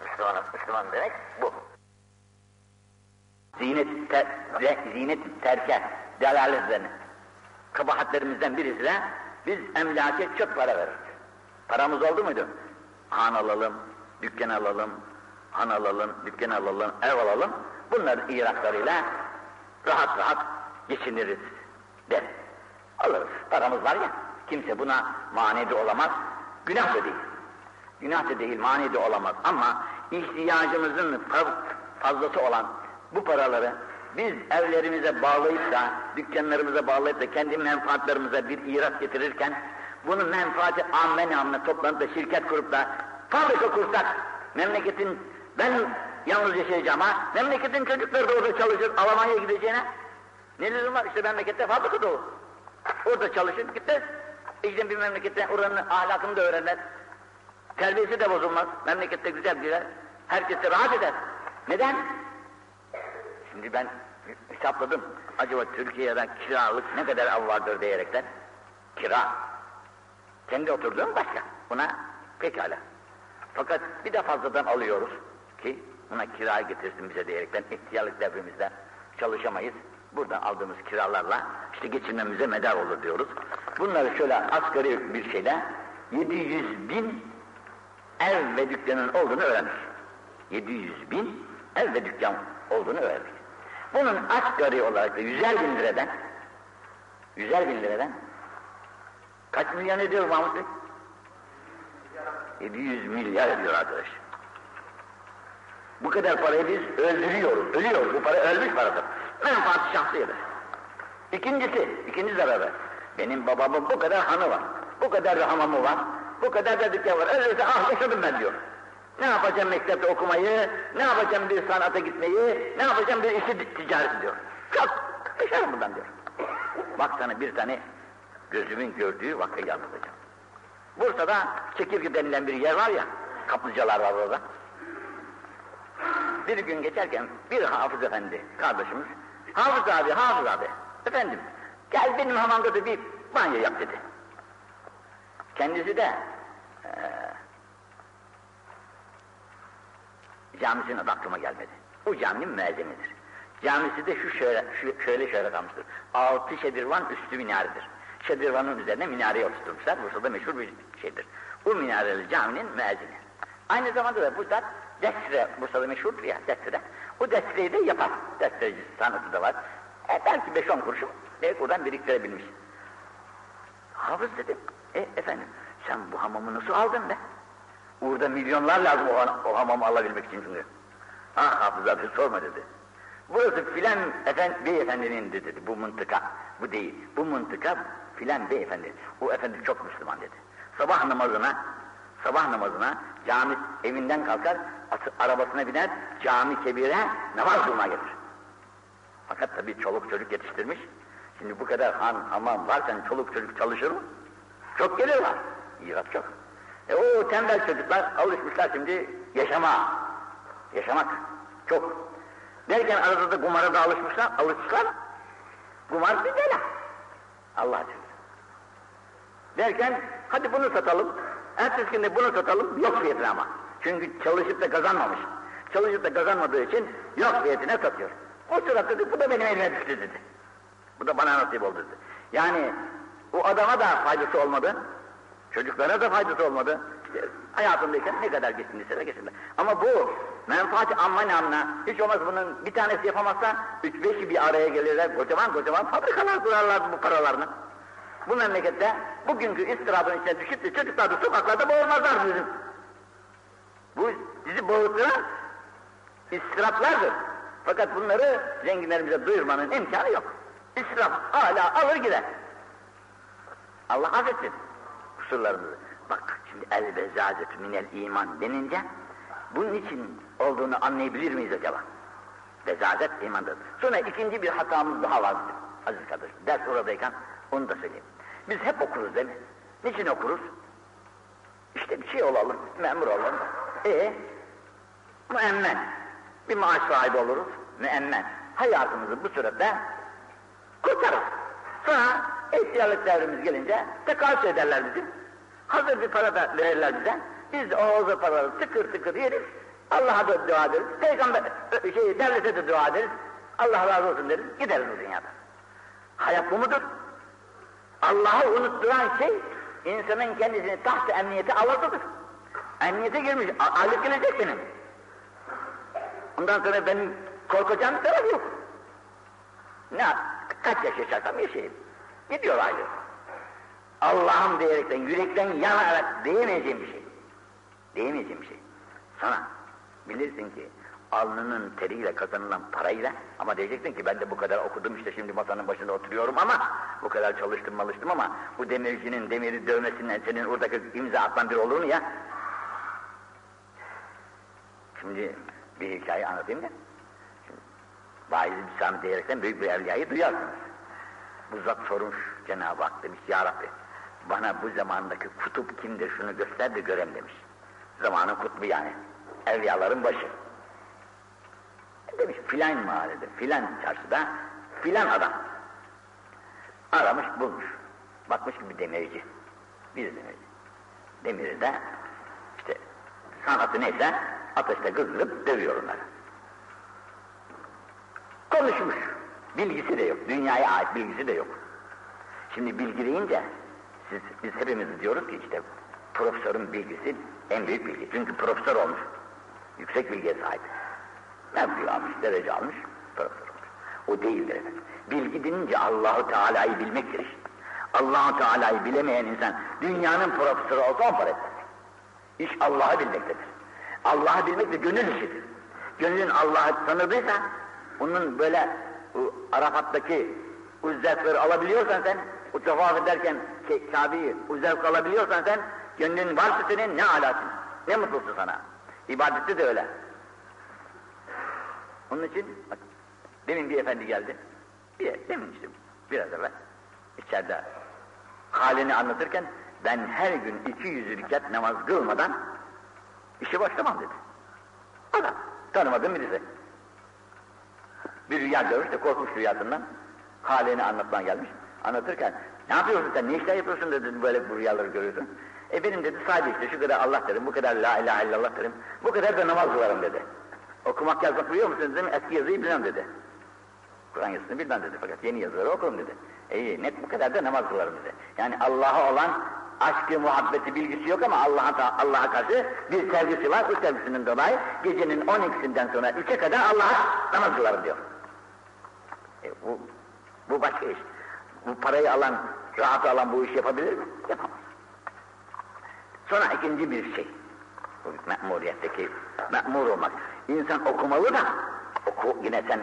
Müslümanım, Müslüman demek bu. Zinet, ter, zinet terken, delalet üzerine. Kabahatlerimizden birisi de biz emlake çok para veririz. Paramız oldu muydu? Han alalım, dükkan alalım, han alalım, dükkan alalım, ev alalım. Bunların iraklarıyla rahat rahat geçiniriz der. Alırız. Paramız var ya, kimse buna mani de olamaz. Günah da değil. Günah da değil, mani de olamaz. Ama ihtiyacımızın fazlası olan bu paraları biz evlerimize bağlayıp da, dükkanlarımıza bağlayıp da kendi menfaatlarımıza bir irat getirirken, bunu menfaati amme namına toplanıp da şirket kurup da fabrika kursak, memleketin, ben yalnız yaşayacağım ha, memleketin çocukları da orada çalışır, Almanya'ya gideceğine, ne lüzum var? İşte memlekette fabrika dolu. Orada çalışır, gitmez. İşte bir memlekette oranın ahlakını da öğrenir. Terbiyesi de bozulmaz. Memlekette güzel gider. Herkes de rahat eder. Neden? Şimdi ben hesapladım. Acaba Türkiye'den kiralık ne kadar av vardır diyerekten. Kira. Kendi oturduğum başka. Buna pekala. Fakat bir de fazladan alıyoruz ki buna kira getirsin bize diyerekten ihtiyarlık devrimizde çalışamayız. Buradan aldığımız kiralarla işte geçinmemize medar olur diyoruz. Bunları şöyle asgari bir şeyle 700 bin ev ve dükkanın olduğunu öğrendik. 700 bin ev ve dükkan olduğunu öğrendik. Bunun asgari olarak da 100'er bin liradan 100'er bin liradan kaç milyon ediyor Mahmut Bey? 700 milyar ediyor arkadaş. Bu kadar parayı biz öldürüyoruz, ölüyoruz. Bu para ölmüş paradır. Menfaat şahsiyedir. İkincisi, ikinci zararı. Benim babamın bu kadar hanı var. Bu kadar da hamamı var. Bu kadar da dükkan var. Öyleyse ah yaşadım ben diyor. Ne yapacağım mektepte okumayı, ne yapacağım bir sanata gitmeyi, ne yapacağım bir işi ticaret diyor. Çok yaşarım bundan diyor. Bak sana bir tane gözümün gördüğü vakayı anlatacağım. Bursa'da Çekirge denilen bir yer var ya, kaplıcalar var orada. Bir gün geçerken bir hafız efendi kardeşimiz, hafız abi, hafız abi, efendim gel benim hamamda da bir banyo yap dedi. Kendisi de e, camisinin adı aklıma gelmedi. O caminin müezzinidir. Camisi de şu şöyle, şu, şöyle şöyle kalmıştır. Altı şedirvan üstü minaredir. Şedirvanın üzerine minareyi oturtmuşlar. Bursa'da meşhur bir şeydir. Bu minareli caminin müezzini. Aynı zamanda da burada destre, Bursa'da meşhurdur ya destre. O destreyi de yapar. Destreci sanatı da var. E, belki beş on kuruşu belki oradan biriktirebilmiş. Hafız dedim. E efendim sen bu hamamı nasıl aldın be? Burada milyonlar lazım o, o hamamı alabilmek için çünkü. Ah hafız abi sorma dedi. Burası filan efendi, beyefendinin dedi bu mıntıka. Bu değil. Bu mıntıka filan beyefendi. O efendi çok Müslüman dedi. Sabah namazına sabah namazına cami evinden kalkar, arabasına biner, cami kebire namaz kılmaya gelir. Fakat tabii çoluk çocuk yetiştirmiş. Şimdi bu kadar han, hamam varken çoluk çocuk çalışır mı? Çok geliyorlar. İrat çok. E o tembel çocuklar alışmışlar şimdi yaşama. Yaşamak. Çok. Derken arada da kumara da alışmışlar, alışmışlar. Kumar bir bela. Allah aşkına. Derken hadi bunu satalım. Ertesi günde bunu satalım, yok fiyatına ama. Çünkü çalışıp da kazanmamış. Çalışıp da kazanmadığı için yok fiyatına satıyor. O sırada dedi, bu da benim elime düştü dedi. Bu da bana nasip oldu dedi. Yani o adama da faydası olmadı, çocuklara da faydası olmadı. İşte hayatındayken ne kadar geçindiyse de geçindi. Ama bu menfaati amma namına, hiç olmaz bunun bir tanesi yapamazsa, üç beşi bir araya gelirler, kocaman kocaman fabrikalar kurarlar bu paralarını. Bu memlekette bugünkü istirabın içine düşüp de çocuklar da sokaklarda boğulmazlar bizim. Bu bizi boğulturan istiraplardır. Fakat bunları zenginlerimize duyurmanın imkanı yok. İsraf hala alır gider. Allah affetsin kusurlarımızı. Bak şimdi el bezazetü minel iman denince bunun için olduğunu anlayabilir miyiz acaba? Bezazet imandır. Sonra ikinci bir hatamız daha var aziz kardeşim. Ders oradayken onu da söyleyeyim. Biz hep okuruz değil mi? Niçin okuruz? İşte bir şey olalım, memur olalım. E müemmen. Bir maaş sahibi oluruz, müemmen. Hayatımızı bu sürede kurtarırız. Sonra ihtiyarlık devrimiz gelince tekrar ederler bizi. Hazır bir para da verirler bize. Biz o hazır paraları tıkır tıkır yeriz. Allah'a da dua ederiz. Peygamber, şey, devlete de dua ederiz. Allah razı olsun deriz. Gideriz bu dünyada. Hayat bu mudur? Allah'ı unutturan şey, insanın kendisini taht emniyete alasıdır. Emniyete girmiş, aylık gelecek benim. Ondan sonra benim korkacağım bir taraf yok. Ne, kaç yaş yaşarsam yaşayayım. Gidiyor aylık. Allah'ım diyerekten, yürekten yanarak diyemeyeceğim bir şey. Diyemeyeceğim bir şey. Sana bilirsin ki alnının teriyle kazanılan parayla ama diyeceksin ki ben de bu kadar okudum işte şimdi masanın başında oturuyorum ama bu kadar çalıştım çalıştım ama bu demircinin demiri dövmesinden senin oradaki imza atman bir olur mu ya? Şimdi bir hikaye anlatayım. Şimdi, Vaiz Bisami diyerekten büyük bir evliyayı duyarsınız. Bu zat sormuş Cenab-ı Hak demiş ya Rabbi bana bu zamandaki kutup kimdir şunu göster de görem demiş. Zamanın kutbu yani. Evliyaların başı. Demiş filan mahallede, filan çarşıda filan adam. Aramış bulmuş. Bakmış ki bir demirci. Bir demirci. Demiri de işte sanatı neyse ateşte kızdırıp dövüyor onları. Konuşmuş. Bilgisi de yok. Dünyaya ait bilgisi de yok. Şimdi bilgi deyince siz, biz hepimiz diyoruz ki işte profesörün bilgisi en büyük bilgi. Çünkü profesör olmuş. Yüksek bilgiye sahip. Mevki almış, derece almış, profesör olmuş. O değildir efendim. Bilgi denince Allahu Teala'yı bilmektir işte. Allahu Teala'yı bilemeyen insan dünyanın profesörü olsa on para etmez. İş Allah'ı bilmektedir. Allah'ı bilmek de gönül işidir. Gönlün Allah'ı tanıdıysa onun böyle Arafat'taki uzzevkleri alabiliyorsan sen, o tavaf ederken Kabe'yi uzzevk alabiliyorsan sen, gönlün varsa senin ne alasın, ne mutlusu sana. İbadette de öyle. Onun için bak, demin bir efendi geldi. Bir, demin işte biraz evvel içeride halini anlatırken ben her gün iki yüz rikat namaz kılmadan işe başlamam dedi. Adam tanımadığım birisi. Bir rüya görmüş de korkmuş rüyasından. Halini anlatman gelmiş. Anlatırken ne yapıyorsun sen ne işler yapıyorsun dedi böyle bu rüyaları görüyorsun. E benim dedi sadece işte şu kadar Allah derim, bu kadar la ilahe illallah derim, bu kadar da namaz kılarım dedi. Okumak yazmak biliyor musunuz dedim, eski yazıyı bilmem dedi. Kur'an yazısını bilmem dedi fakat yeni yazıları okurum dedi. İyi net bu kadar da namaz kılarım dedi. Yani Allah'a olan aşkı, muhabbeti, bilgisi yok ama Allah'a Allah'a karşı bir sevgisi var. Bu sevgisinin dolayı gecenin 12'sinden sonra 3'e kadar Allah'a namaz kılarım diyor. E, bu, bu başka iş. Bu parayı alan, rahat alan bu iş yapabilir mi? Yapamaz. Sonra ikinci bir şey. Bu memuriyetteki memur olmak. İnsan okumalı da oku yine sen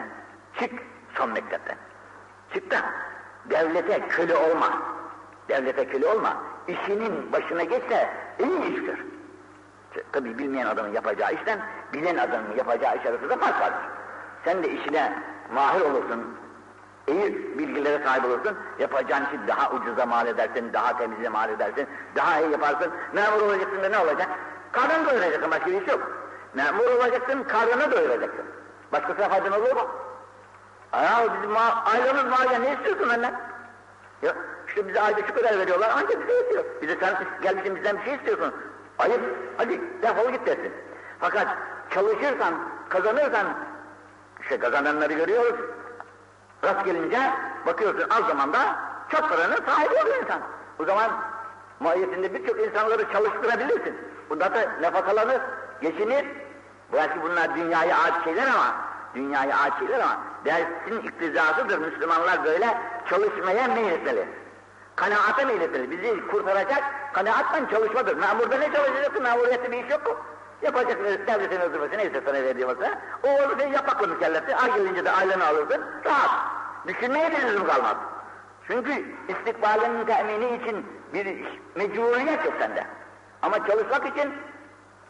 çık son mektepten. Çık da devlete köle olma. Devlete köle olma. İşinin başına geçse iyi iş gör. Tabi bilmeyen adamın yapacağı işten bilen adamın yapacağı iş arasında fark vardır. Sen de işine mahir olursun, iyi bilgilere sahip olursun, yapacağın işi daha ucuza mal edersin, daha temize mal edersin, daha iyi yaparsın. Memur olacaksın da ne olacak? Karnını doyuracaksın, başka bir iş yok. Memur olacaksın, karnını doyuracaksın. Başkasına faydan olur mu? Ya bizim ma aylığımız var ya ne istiyorsun benden? Ya işte bize ayda şu kadar veriyorlar ancak bize yetiyor. Bize sen gelmişsin bizden bir şey istiyorsun. Ayıp hadi defol git dersin. Fakat çalışırsan, kazanırsan işte kazananları görüyoruz. Rast gelince bakıyorsun az zamanda çok paranın sahibi oluyor insan. O zaman mahiyetinde birçok insanları çalıştırabilirsin. Bunda da nefakalanır, geçinir. Belki bunlar dünyaya ait şeyler ama dünyaya ait şeyler ama dersin iktizasıdır. Müslümanlar böyle çalışmaya meyletmeli. Kanaata meyletmeli. Bizi kurtaracak kanaatten çalışmadır. Memurda ne çalışacaksın? Memuriyette bir iş yok mu? Yapacak devletin vazifesi neyse sana verdiği vazife. O vazifeyi yapmakla mükellefti. Ay gelince de aileni alırdın. Rahat. Düşünmeye bir lüzum kalmaz. Çünkü istikbalinin temini için bir mecburiyet yok sende. Ama çalışmak için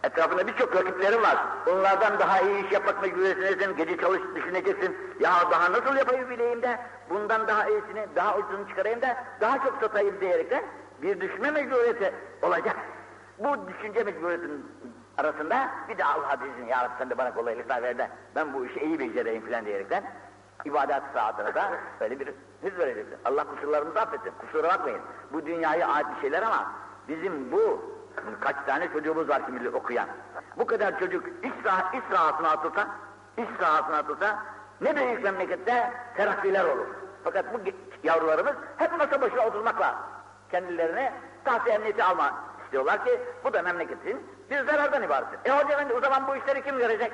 Etrafında birçok rakiplerin var. Onlardan daha iyi iş yapmak mecburiyetindesin, gece çalış düşüneceksin. Ya daha nasıl yapayım bileyim de, bundan daha iyisini, daha ucuzunu çıkarayım da, daha çok satayım diyerekten bir düşünme mecburiyeti olacak. Bu düşünce mecburiyetinin arasında bir de Allah dizin, ya Rabbi sen de bana kolaylıklar ver de, ben bu işi iyi becereyim filan diyerekten, ibadet saatine da böyle bir hız vereceksin. Allah kusurlarımızı affetsin, kusura bakmayın. Bu dünyaya ait bir şeyler ama bizim bu Kaç tane çocuğumuz var şimdi okuyan. Bu kadar çocuk iş, sah iş sahasına atılsa, iş sahasına atılsa ne büyük memlekette terakkiler olur. Fakat bu yavrularımız hep masa başına oturmakla kendilerine tahta emniyeti alma istiyorlar ki bu da memleketin bir zarardan ibarettir. E hoca efendi o zaman bu işleri kim görecek?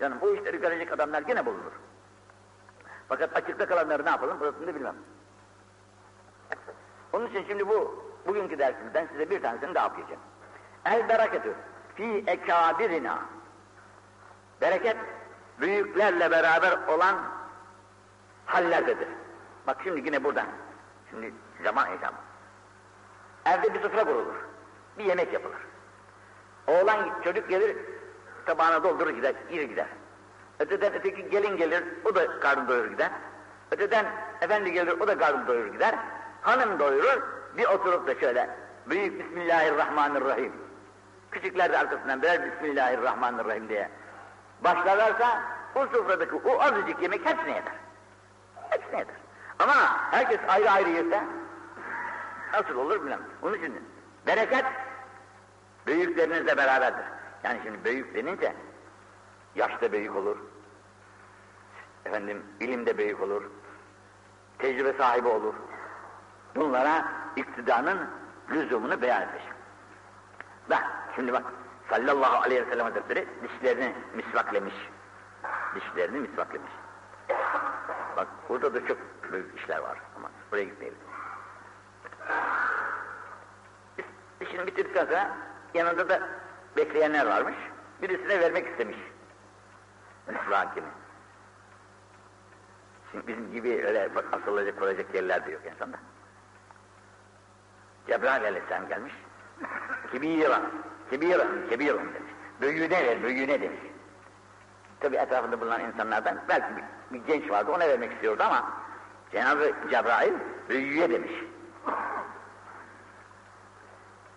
Canım bu işleri görecek adamlar yine bulunur. Fakat açıkta kalanları ne yapalım burasını bilmem. Onun için şimdi bu bugünkü dersimden size bir tanesini daha okuyacağım. El bereketü fi ekabirina Bereket büyüklerle beraber olan hallerdedir. Bak şimdi yine buradan. Şimdi zaman heyecanı. Evde bir sofra kurulur. Bir yemek yapılır. Oğlan çocuk gelir, tabağına doldurur gider, iri gider. Öteden öteki gelin gelir, o da karnı doyurur gider. Öteden efendi gelir, o da karnı doyurur gider. Hanım doyurur, bir oturup da şöyle, büyük Bismillahirrahmanirrahim. Küçükler de arkasından birer Bismillahirrahmanirrahim diye başlarlarsa, o sofradaki o azıcık yemek hepsine yeter. Hepsine yeter. Ama herkes ayrı ayrı yerse, nasıl olur bilmem. Onun için bereket büyüklerinizle beraberdir. Yani şimdi büyük denince yaşta büyük olur, efendim ilimde büyük olur, tecrübe sahibi olur. Bunlara iktidanın lüzumunu beyan etmiş. Bak şimdi bak sallallahu aleyhi ve sellem hazretleri dişlerini misvaklemiş. Dişlerini misvaklemiş. Bak burada da çok büyük işler var ama buraya gitmeyelim. İşini bitirdikten sonra yanında da bekleyenler varmış. Birisine vermek istemiş. Misvakini. Şimdi bizim gibi öyle asılacak koyacak yerler de yok insanda. Cebrail aleyhisselam gelmiş. Kibira, kibira, kibira demiş. Büyüğüne ver, büyüğüne demiş. Tabi etrafında bulunan insanlardan belki bir, bir genç vardı ona vermek istiyordu ama Cenab-ı Cebrail büyüğe demiş.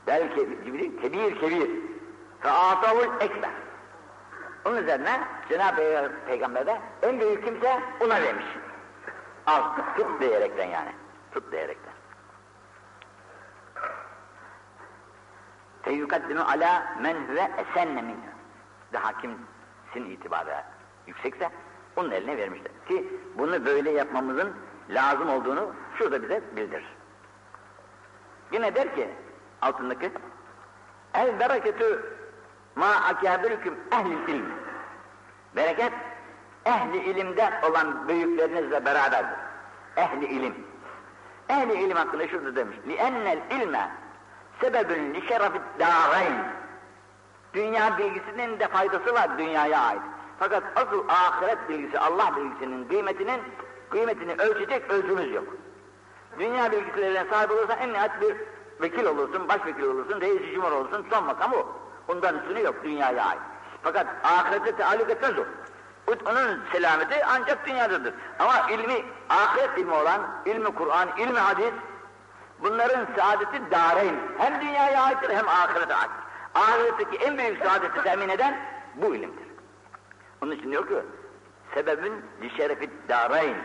Belki Cibril kebir kebir. Fe'atavul ekber. Onun üzerine Cenab-ı Peygamber de en büyük kimse ona vermiş. Al, tut diyerekten yani. Tut fe ala men huve esenne minhu. Daha kimsin itibarı yüksekse onun eline vermişler. Ki bunu böyle yapmamızın lazım olduğunu şurada bize bildirir. Yine der ki altındaki El bereketü ma akâbirüküm ehlil ilm. Bereket ehli ilimde olan büyüklerinizle beraberdir. Ehli ilim. Ehli ilim hakkında şurada demiş. Li ennel ilme sebebün li şerefid dâreyn. Dünya bilgisinin de faydası var dünyaya ait. Fakat asıl ahiret bilgisi, Allah bilgisinin kıymetinin kıymetini ölçecek ölçümüz yok. Dünya bilgilerine sahip olursan en nihayet bir vekil olursun, başvekil olursun, reis-i cumhur olursun, son makam o. Ondan üstünü yok dünyaya ait. Fakat ahirete teallük etmez o. Onun selameti ancak dünyadadır. Ama ilmi, ahiret ilmi olan, ilmi Kur'an, ilmi hadis, bunların saadeti dareyn. Hem dünyaya aittir hem ahirete aittir. Ahiretteki en büyük saadeti temin eden bu ilimdir. Onun için diyor ki, sebebin li şerefid dareyn.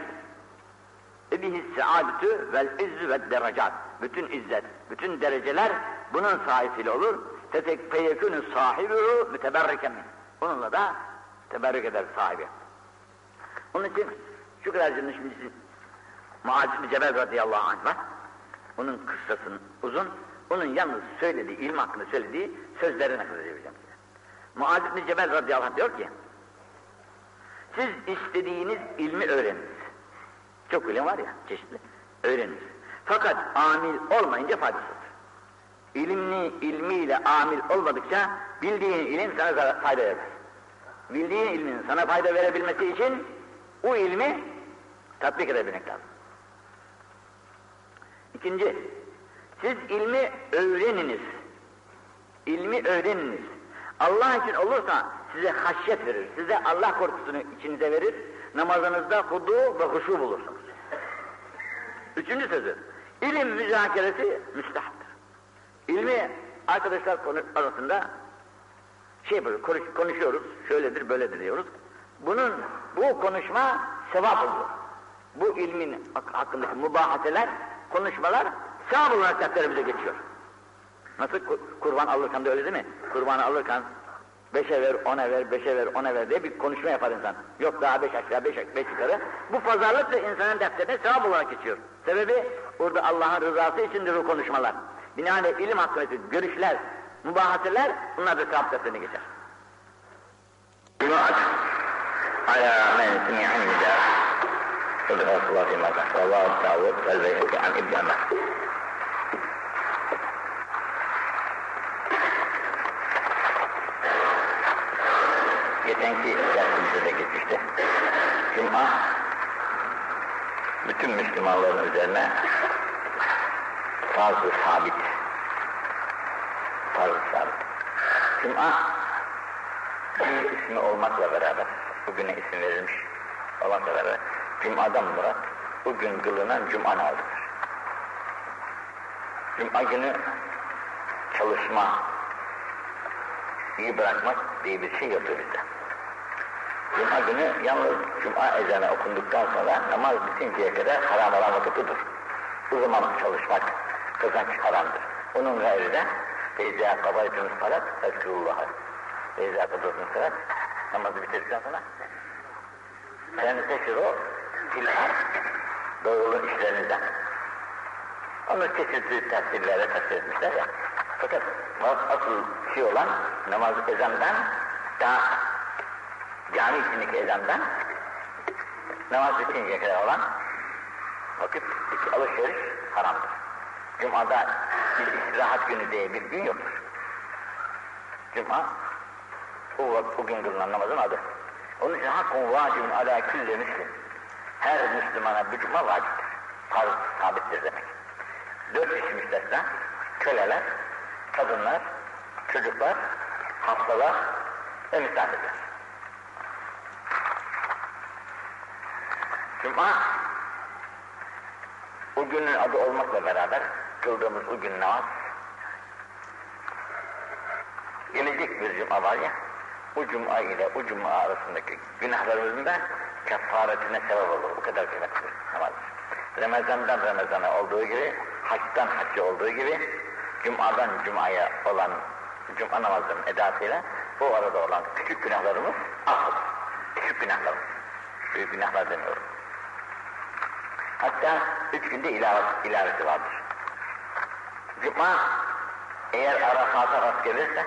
Ebihis saadetü vel izzü ve derecat. Bütün izzet, bütün dereceler bunun sahibiyle olur. Tetek feyekünü sahibi müteberriken. Onunla da teberrük eder sahibi. Onun için şu kadar cümle şimdi Muaz bin Cebel radıyallahu anh var. Onun kıssasının uzun, onun yalnız söylediği, ilim hakkında söylediği sözleri nakledeceğim size. Muaz bin Cebel radıyallahu anh diyor ki, siz istediğiniz ilmi öğreniniz. Çok ilim var ya, çeşitli. Öğreniniz. Fakat amil olmayınca faydasızdır. İlimli, ilmiyle amil olmadıkça bildiğin ilim sana fayda vermez. Bildiğin ilmin sana fayda verebilmesi için o ilmi tatbik edebilmek lazım. İkinci, siz ilmi öğreniniz. İlmi öğreniniz. Allah için olursa size haşyet verir, size Allah korkusunu içinize verir, namazınızda hudu ve huşu bulursunuz. Üçüncü sözü, ilim müzakeresi müstahaptır. İlmi arkadaşlar arasında şey konuş, konuşuyoruz, şöyledir böyledir diyoruz. Bunun, bu konuşma sevap olur. Bu ilmin hakkındaki mübahaseler, konuşmalar sevap olarak defterimize geçiyor. Nasıl kurban alırken de öyle değil mi? Kurbanı alırken beşe ver, ona ver, beşe ver, ona ver diye bir konuşma yapar insan. Yok daha beş aşağı, beş, beş yukarı. Bu pazarlık da insanın defterine sevap olarak geçiyor. Sebebi orada Allah'ın rızası içindir o konuşmalar. Binaenaleyh ilim hakkındaki görüşler, mübahaseler bunlar da sevap defterine geçer. Ala men semi'an ve sellem ve Allahu ta'avud vel beyheki an İbni Ömer geçenki dersimizde de geçmişti. Cuma bütün Müslümanların üzerine farz sabit. Farz sabit. Cuma ismi olmakla beraber, bugüne isim verilmiş olmakla beraber, Cuma'dan murat, bugün kılınan Cuma namazıdır. Cuma günü çalışma, iyi bırakmak diye bir şey yoktur bizde. Cuma günü yalnız Cuma ezanı okunduktan sonra namaz bitinceye kadar haram olan vakitidir. Bu zaman çalışmak kazanç haramdır. Onun gayrı de Feyzâ kabaytınız salat, Eskurullah'a. Feyzâ kabaytınız salat, namazı bitirdikten sonra yani teşhir o, filhar, doğrulu işlerinizden. Onu çeşitli tefsirlere tefsir etmişler ya. Fakat asıl şey olan namaz ezandan daha cami içindeki ezandan namaz bitinceye kadar olan vakit alışveriş haramdır. Cuma'da bir istirahat günü diye bir gün yoktur. Cuma o, o gün kılınan namazın adı. Onun için hakkun vacibun ala külli. Her Müslümana bir cuma vaciptir. Farz sabittir demek. Dört kişi müstesna, köleler, kadınlar, çocuklar, hastalar ve misafirler. Cuma o günün adı olmakla beraber kıldığımız o gün namaz gelecek bir cuma var ya o cuma ile o cuma arasındaki günahlarımızın da kefaretine sebep olur. Bu kadar kıymetli namazdır. Ramazan'dan Ramazan'a olduğu gibi, haçtan hacca olduğu gibi, Cuma'dan Cuma'ya olan Cuma namazının edasıyla bu arada olan küçük günahlarımız affolur. Küçük günahlarımız. Büyük günahlar demiyorum. Hatta üç günde ilave, ilavesi vardır. Cuma eğer Arafat'a rast gelirse,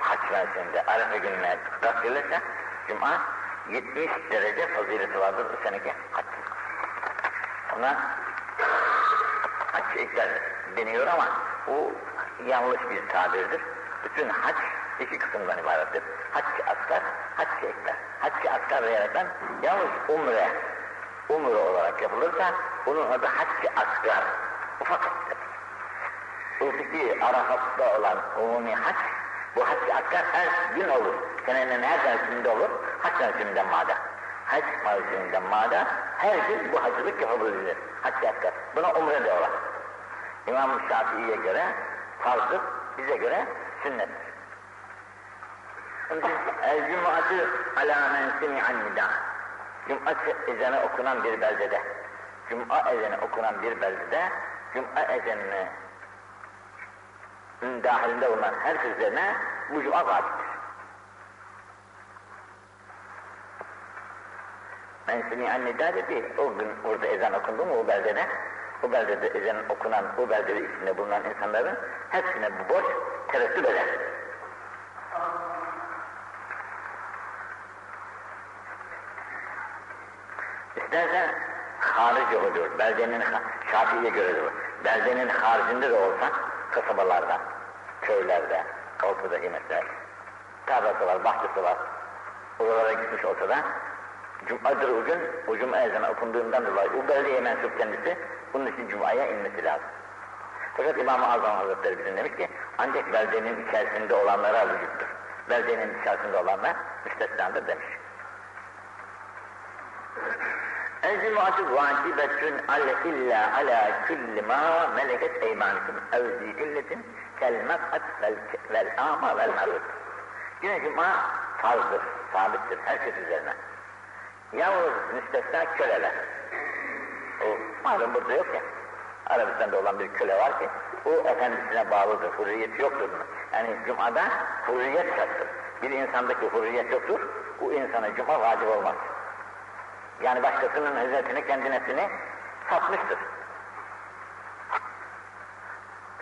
haç mevsiminde Arafa gününe rast gelirse, Cuma 70 derece fazileti vardır bu seneki haç. Ona haç ikrar deniyor ama o yanlış bir tabirdir. Bütün haç iki kısımdan ibarettir. Haccı asgar, haccı ekber. Haccı asgar diyerekten yalnız umre, umre olarak yapılırsa bunun adı haccı asgar, ufak. Öteki Arafat'ta olan umumi hac, bu haccı asgar her gün olur. Senenin her mevsiminde olur, hac mevsiminden mada. Hac mevsiminden mada, her gün bu hacılık yapabilir. Haccı asgar. Buna umre diyorlar. İmam Şafii'ye göre farzdır, bize göre sünnettir. El cum'atı ala men semi'an nida. Cum'a ezanı okunan bir beldede, Cum'a ezanı okunan bir beldede, Cum'a ezanını dahilinde bulunan her üzerine bu Cum'a vaciptir. Men semi'an nida dedi, o gün orada ezan okundu mu o beldede, o beldede ezan okunan, o beldede içinde bulunan insanların hepsine bu borç tereddüt eder. İstersen harici oluyor, beldenin, Şafii'ye göre de beldenin haricinde de olsa, kasabalarda, köylerde, ortadaki mesela, tarlası var, bahçesi var, oralara gitmiş olsa da, Cuma'dır o gün, o Cuma ezanı okunduğundan dolayı o beldeye mensup kendisi, bunun için Cuma'ya inmesi lazım. Fakat İmam-ı Azam Hazretleri bizim demiş ki, ancak beldenin içerisinde olanlara vücuttur. Beldenin içerisinde olanlar müstesnadır demiş. El-cum'atu vacibetun ale illa ala kulli ma meleket eymanukum ev zilletin kel mes'at vel ama vel marud. Yine cuma farzdır, sabittir herkes üzerine. Yalnız müstesna köleler. O malum burada yok ya. Arabistan'da olan bir köle var ki, o efendisine bağlıdır, hürriyet yoktur. Yani Cuma'da hürriyet şarttır. Bir insandaki hürriyet yoktur, o insana Cuma vacip olmaz. Yani başkasının hizmetini, kendi nefsini satmıştır.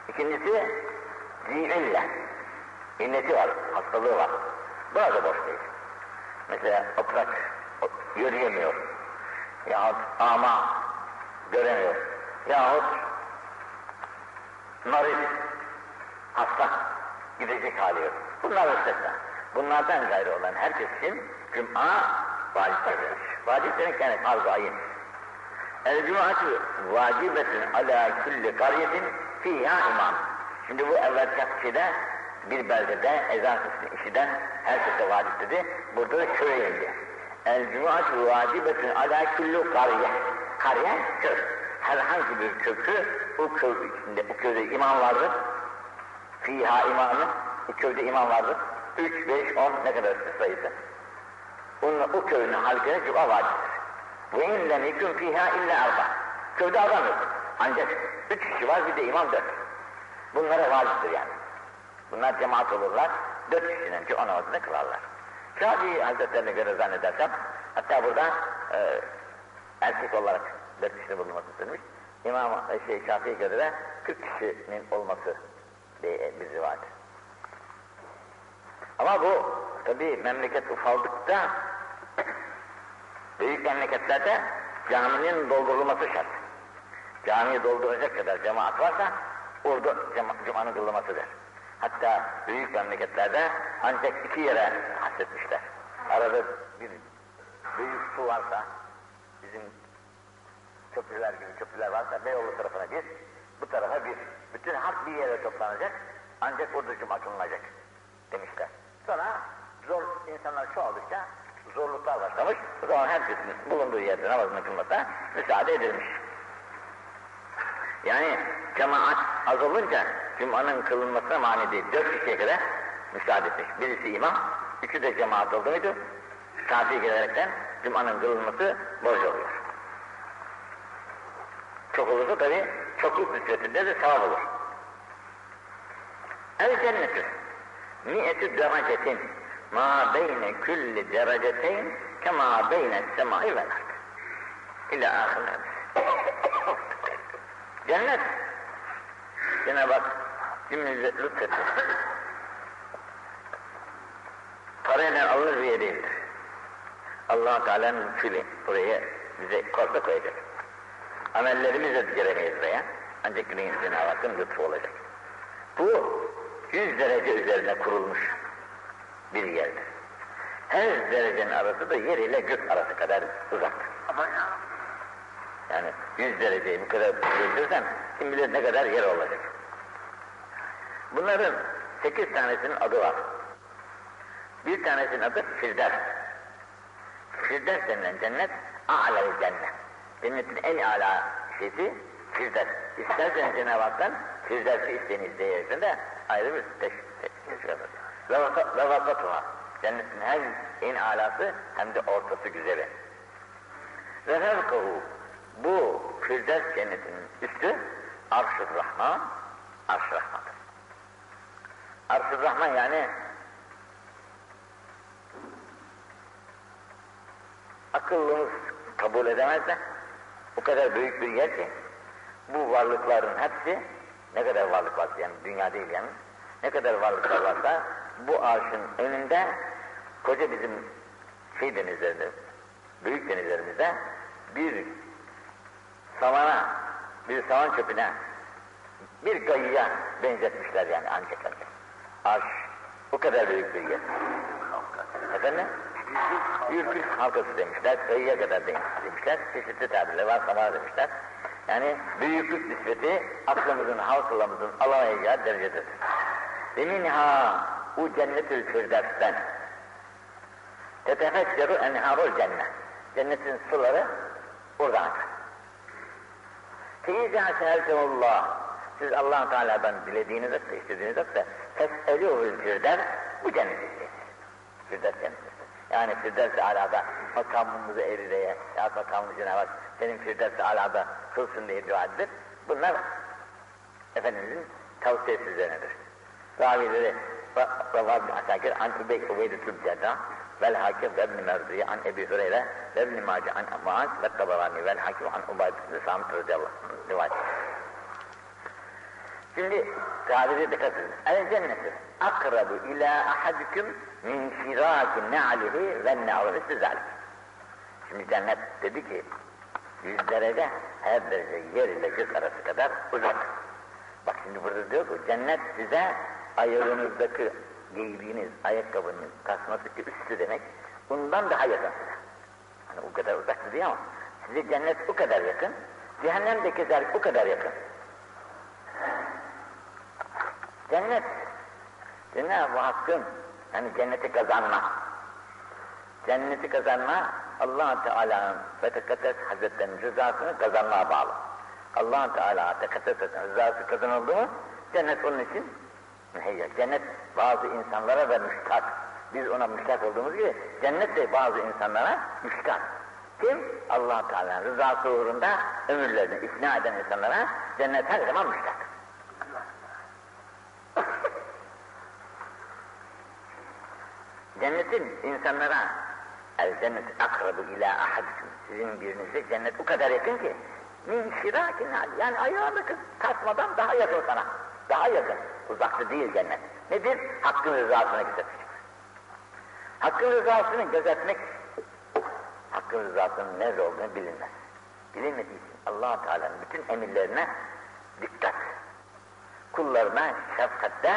İkincisi, zihille. İlleti var, hastalığı var. Buna da boş değil. Mesela oturak, yürüyemiyor. Yahut ama göremiyor. Yahut maris, hasta, gidecek hali yok. Bunlar müstesna. bunlardan gayrı olan herkes için Cuma vaciptir. Vacip demek yani farz-ı ayın. El cumatü vacibetün ala kulli kariyetin fiha imam. Şimdi bu evvelki şeyde bir beldede ezan sesini işiden herkese vacip dedi. Burada da köye indi. El cumatü vacibetün ala kulli kariye. Kariye köy. Herhangi bir kökü o köy içinde, o köyde imam vardır. Fiha imamı, o köyde imam vardır. 3, 5, 10 ne kadar sayısı. Onun, o köyün halkına cuma vaciptir. Ve in lem yekun fiha illa arba. Köyde adam yok. Ancak üç kişi var bir de imam dört. Bunlara vaciptir yani. Bunlar cemaat olurlar. Dört kişinin ki o namazını kılarlar. Şafii Hazretlerine göre zannedersem hatta burada e, erkek olarak dört kişinin bulunması istenmiş. İmam e, şey, Şafii'ye göre de 40 kişinin olması diye bir rivayet. Ama bu tabi memleket ufaldıkça büyük memleketlerde caminin doldurulması şart. Camiyi dolduracak kadar cemaat varsa orada cumanın kılınmasıdır. Hatta büyük memleketlerde ancak iki yere hasretmişler. Arada bir büyük su varsa, bizim köprüler gibi köprüler varsa Beyoğlu tarafına bir, bu tarafa bir. Bütün halk bir yere toplanacak, ancak orada cuma kılınacak demişler. Sonra zor insanlar çoğaldıkça zorluklar başlamış, o zaman herkesin bulunduğu yerde namazını kılmasına müsaade edilmiş. Yani cemaat az olunca Cuma'nın kılınmasına mani değil. Dört kişiye kadar müsaade etmiş. Birisi imam, üçü de cemaat oldu muydu? Safi gelerekten Cuma'nın kılınması borç oluyor. Çok olursa tabi çokluk nispetinde de sevap olur. El cennetü mi'etü derecetin ma beyne külli dereceteyn kema beyne semai vel ard. İlâ ahir Cennet Cenab-ı Hak cümlemize lütfetti. Parayla alınır bir yer değildir. allah Teala'nın lütfuyla buraya bize korda koyacak. Amellerimizle gelemeyiz buraya. Ancak Cenab-ı Hakk'ın lütfu olacak. Bu yüz derece üzerine kurulmuş bir yerdir. Her derecenin arası da yer ile gök arası kadar uzaktır. Yani yüz dereceyi bu kadar büyütürsen kim bilir ne kadar yer olacak. Bunların sekiz tanesinin adı var. Bir tanesinin adı Firdevs. Firdevs denilen cennet, a'lel cennet. Cennetin en âlâ şeysi Firdevs. İstersen Cenab-ı Hak'tan Firdevs'i isteyiniz diye de ayrı bir teşvik eder. Ve. Cennetin hem en alası hem de ortası güzeli. Ve fevkahu. Bu Firdevs cennetinin üstü Arş-ı Rahman, Arş-ı Rahman'dır. Arş-ı Rahman yani akıllımız kabul edemez de o kadar büyük bir yer ki bu varlıkların hepsi ne kadar varlık var yani dünya değil yani ne kadar varlıklar varsa bu arşın önünde koca bizim şey denizlerinde büyük denizlerimizde bir savana bir savan çöpüne bir kayıya benzetmişler yani ancak. Arş o kadar büyük bir yer. Efendim? Ürkül halkası demişler, kayıya kadar demişler, çeşitli tabirler var, samara demişler. Yani büyüklük nispeti aklımızın, halkılamızın alamayacağı derecededir. Eminha u cennetül firdevsten tetefekkeru enharul cennet. Cennetin suları oradan akar. Feyizâ seheltemullah siz allah Teala'dan dilediğiniz yoksa, istediğiniz yoksa fes'elûhül firdevs bu cennet isteyiniz. Firdevs cenneti. Yani Firdevs-i Alâ'da makamımızı erileye, ya makamımızı Cenab-ı Hak senin Firdevs-i Alâ'da kılsın diye dua edilir. Bunlar Efendimizin tavsiyesi üzerinedir. Ravileri Ravab Asakir an Übey Ubeydetül Cerrah vel Hakim ve İbn Merziye an Ebi Hüreyre ve İbn Mace an Muaz ve Tabarani vel Hakim an Ubeydetül Samit radıyallahu anh rivayet. Şimdi tabiri dikkat edin. El cenneti akrabu ila ahadikum min şiraki ne'alihi ve ne'alihi sizalik. Şimdi cennet dedi ki yüz derece her derece yer ile gök arası kadar uzak. Bak şimdi burada diyor ki cennet size ayağınızdaki giydiğiniz ayakkabının tasması üstü demek, bundan daha yakın size. Hani o kadar uzak değil ama size cennet o kadar yakın, cehennem de kezalik o kadar yakın. Cennet, Cenab-ı Hakk'ın yani cenneti kazanma, cenneti kazanma allah Teala'nın ve Tekaddes Hazretleri'nin rızasını kazanmaya bağlı. allah Teala Tekaddes rızası kazanıldı mı cennet onun için müheyya. Cennet bazı insanlara da müştak. Biz ona müştak olduğumuz gibi cennet de bazı insanlara müştak. Kim? allah Teala'nın rızası uğrunda ömürlerini ifna eden insanlara cennet her zaman müştak. Cennetin insanlara el cennet akrabu ila ahadikum sizin birinize cennet o kadar yakın ki min şirakin yani ayağını kasmadan daha yakın sana. Daha yakın. Uzakta değil cennet. Nedir? Hakkın rızasını gözetmek. Hakkın rızasını gözetmek Hakkın rızasının nerede olduğunu bilinmez. Bilinmediği için allah Teala'nın bütün emirlerine dikkat. Kullarına şefkatte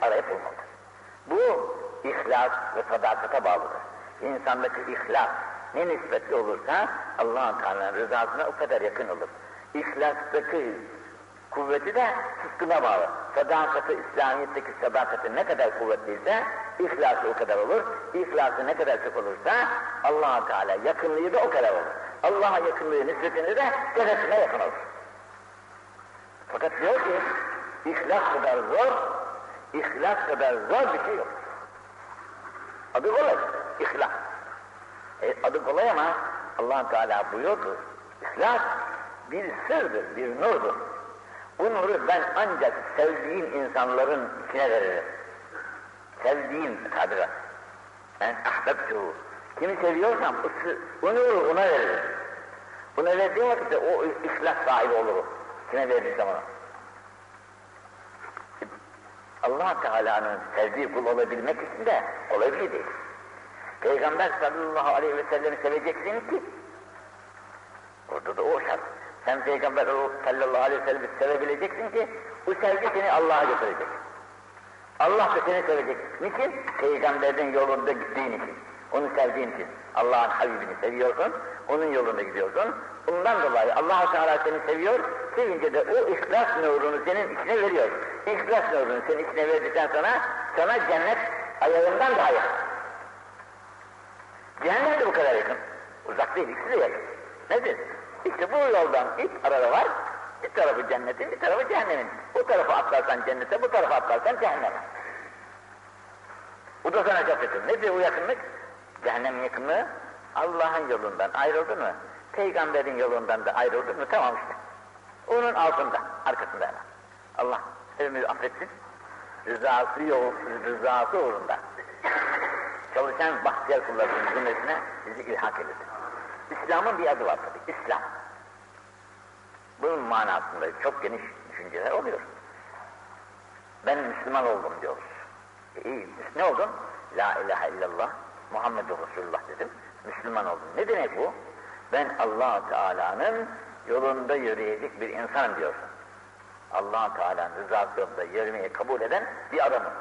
arayıp bulmalıdır. Bu ihlas ve sadakata bağlıdır. İnsandaki ihlas ne nispetli olursa allah Teala'nın rızasına o kadar yakın olur. İhlastaki kuvveti de sıskına bağlı. Sadakati, İslamiyet'teki sadakati ne kadar kuvvetliyse ihlası o kadar olur. İhlası ne kadar çok olursa allah Teala yakınlığı da o kadar olur. Allah'a yakınlığı nispetinde de cennetine yakın olur. Fakat diyor ki ihlas kadar zor, ihlas kadar zor bir şey yok. Adı kolay, ihlas. E, adı kolay ama allah Teala buyurdu. İhlas bir sırdır, bir nurdur. Bu nuru ben ancak sevdiğim insanların içine veririm. Sevdiğim tabira. Ben ahbebtuhu. Kimi seviyorsam o, nuru ona veririm. Buna verdiğim vakitte o ihlas sahibi olurum. Kime verdiysem ona. Allah Teala'nın sevdiği kul olabilmek için de kolay bir şey değil. Peygamber sallallahu aleyhi ve sellem'i seveceksin ki orada da o şart. Sen Peygamber sallallahu aleyhi ve sellem'i sevebileceksin ki bu sevgi seni Allah'a götürecek. Allah da seni sevecek. Niçin? Peygamberin yolunda gittiğin için. Onu sevdiğin için. Allah'ın Habibini seviyorsun, onun yolunda gidiyorsun. Bundan dolayı allah Teala seni seviyor, sevince de o ihlas nurunu senin içine veriyor. İhlas nurunu senin içine verdikten sonra sana cennet ayağından daha yakın. Cehennem de bu kadar yakın. Uzak değil, ikisi de yakın. Nedir? İşte bu yoldan ilk arada var, bir tarafı cennetin, bir tarafı cehennemin. Bu tarafa atlarsan cennete, bu tarafa atlarsan cehenneme. Bu da sana çok yakın. Nedir bu yakınlık? Cehennem yakınlığı, Allah'ın yolundan ayrıldın mı, peygamberin yolundan da ayrıldın mı, tamam işte. Onun altında, arkasında hemen. Allah hepimizi affetsin. Rızası yol, rızası uğrunda. Çalışan bahtiyar kullarının cümlesine bizi ilhak edildi. İslam'ın bir adı var tabii, İslam. Bunun manasında çok geniş düşünceler oluyor. Ben Müslüman oldum diyoruz. E, iyi, ne oldun? La ilahe illallah, Muhammedur Resulullah dedim. Müslüman oldum. Ne demek bu? Ben allah Teala'nın yolunda yürüyecek bir insanım diyorsun. allah Teala'nın rızası yolunda yürümeyi kabul eden bir adamım.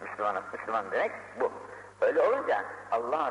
Müslümanım, Müslüman demek bu. Öyle olunca allah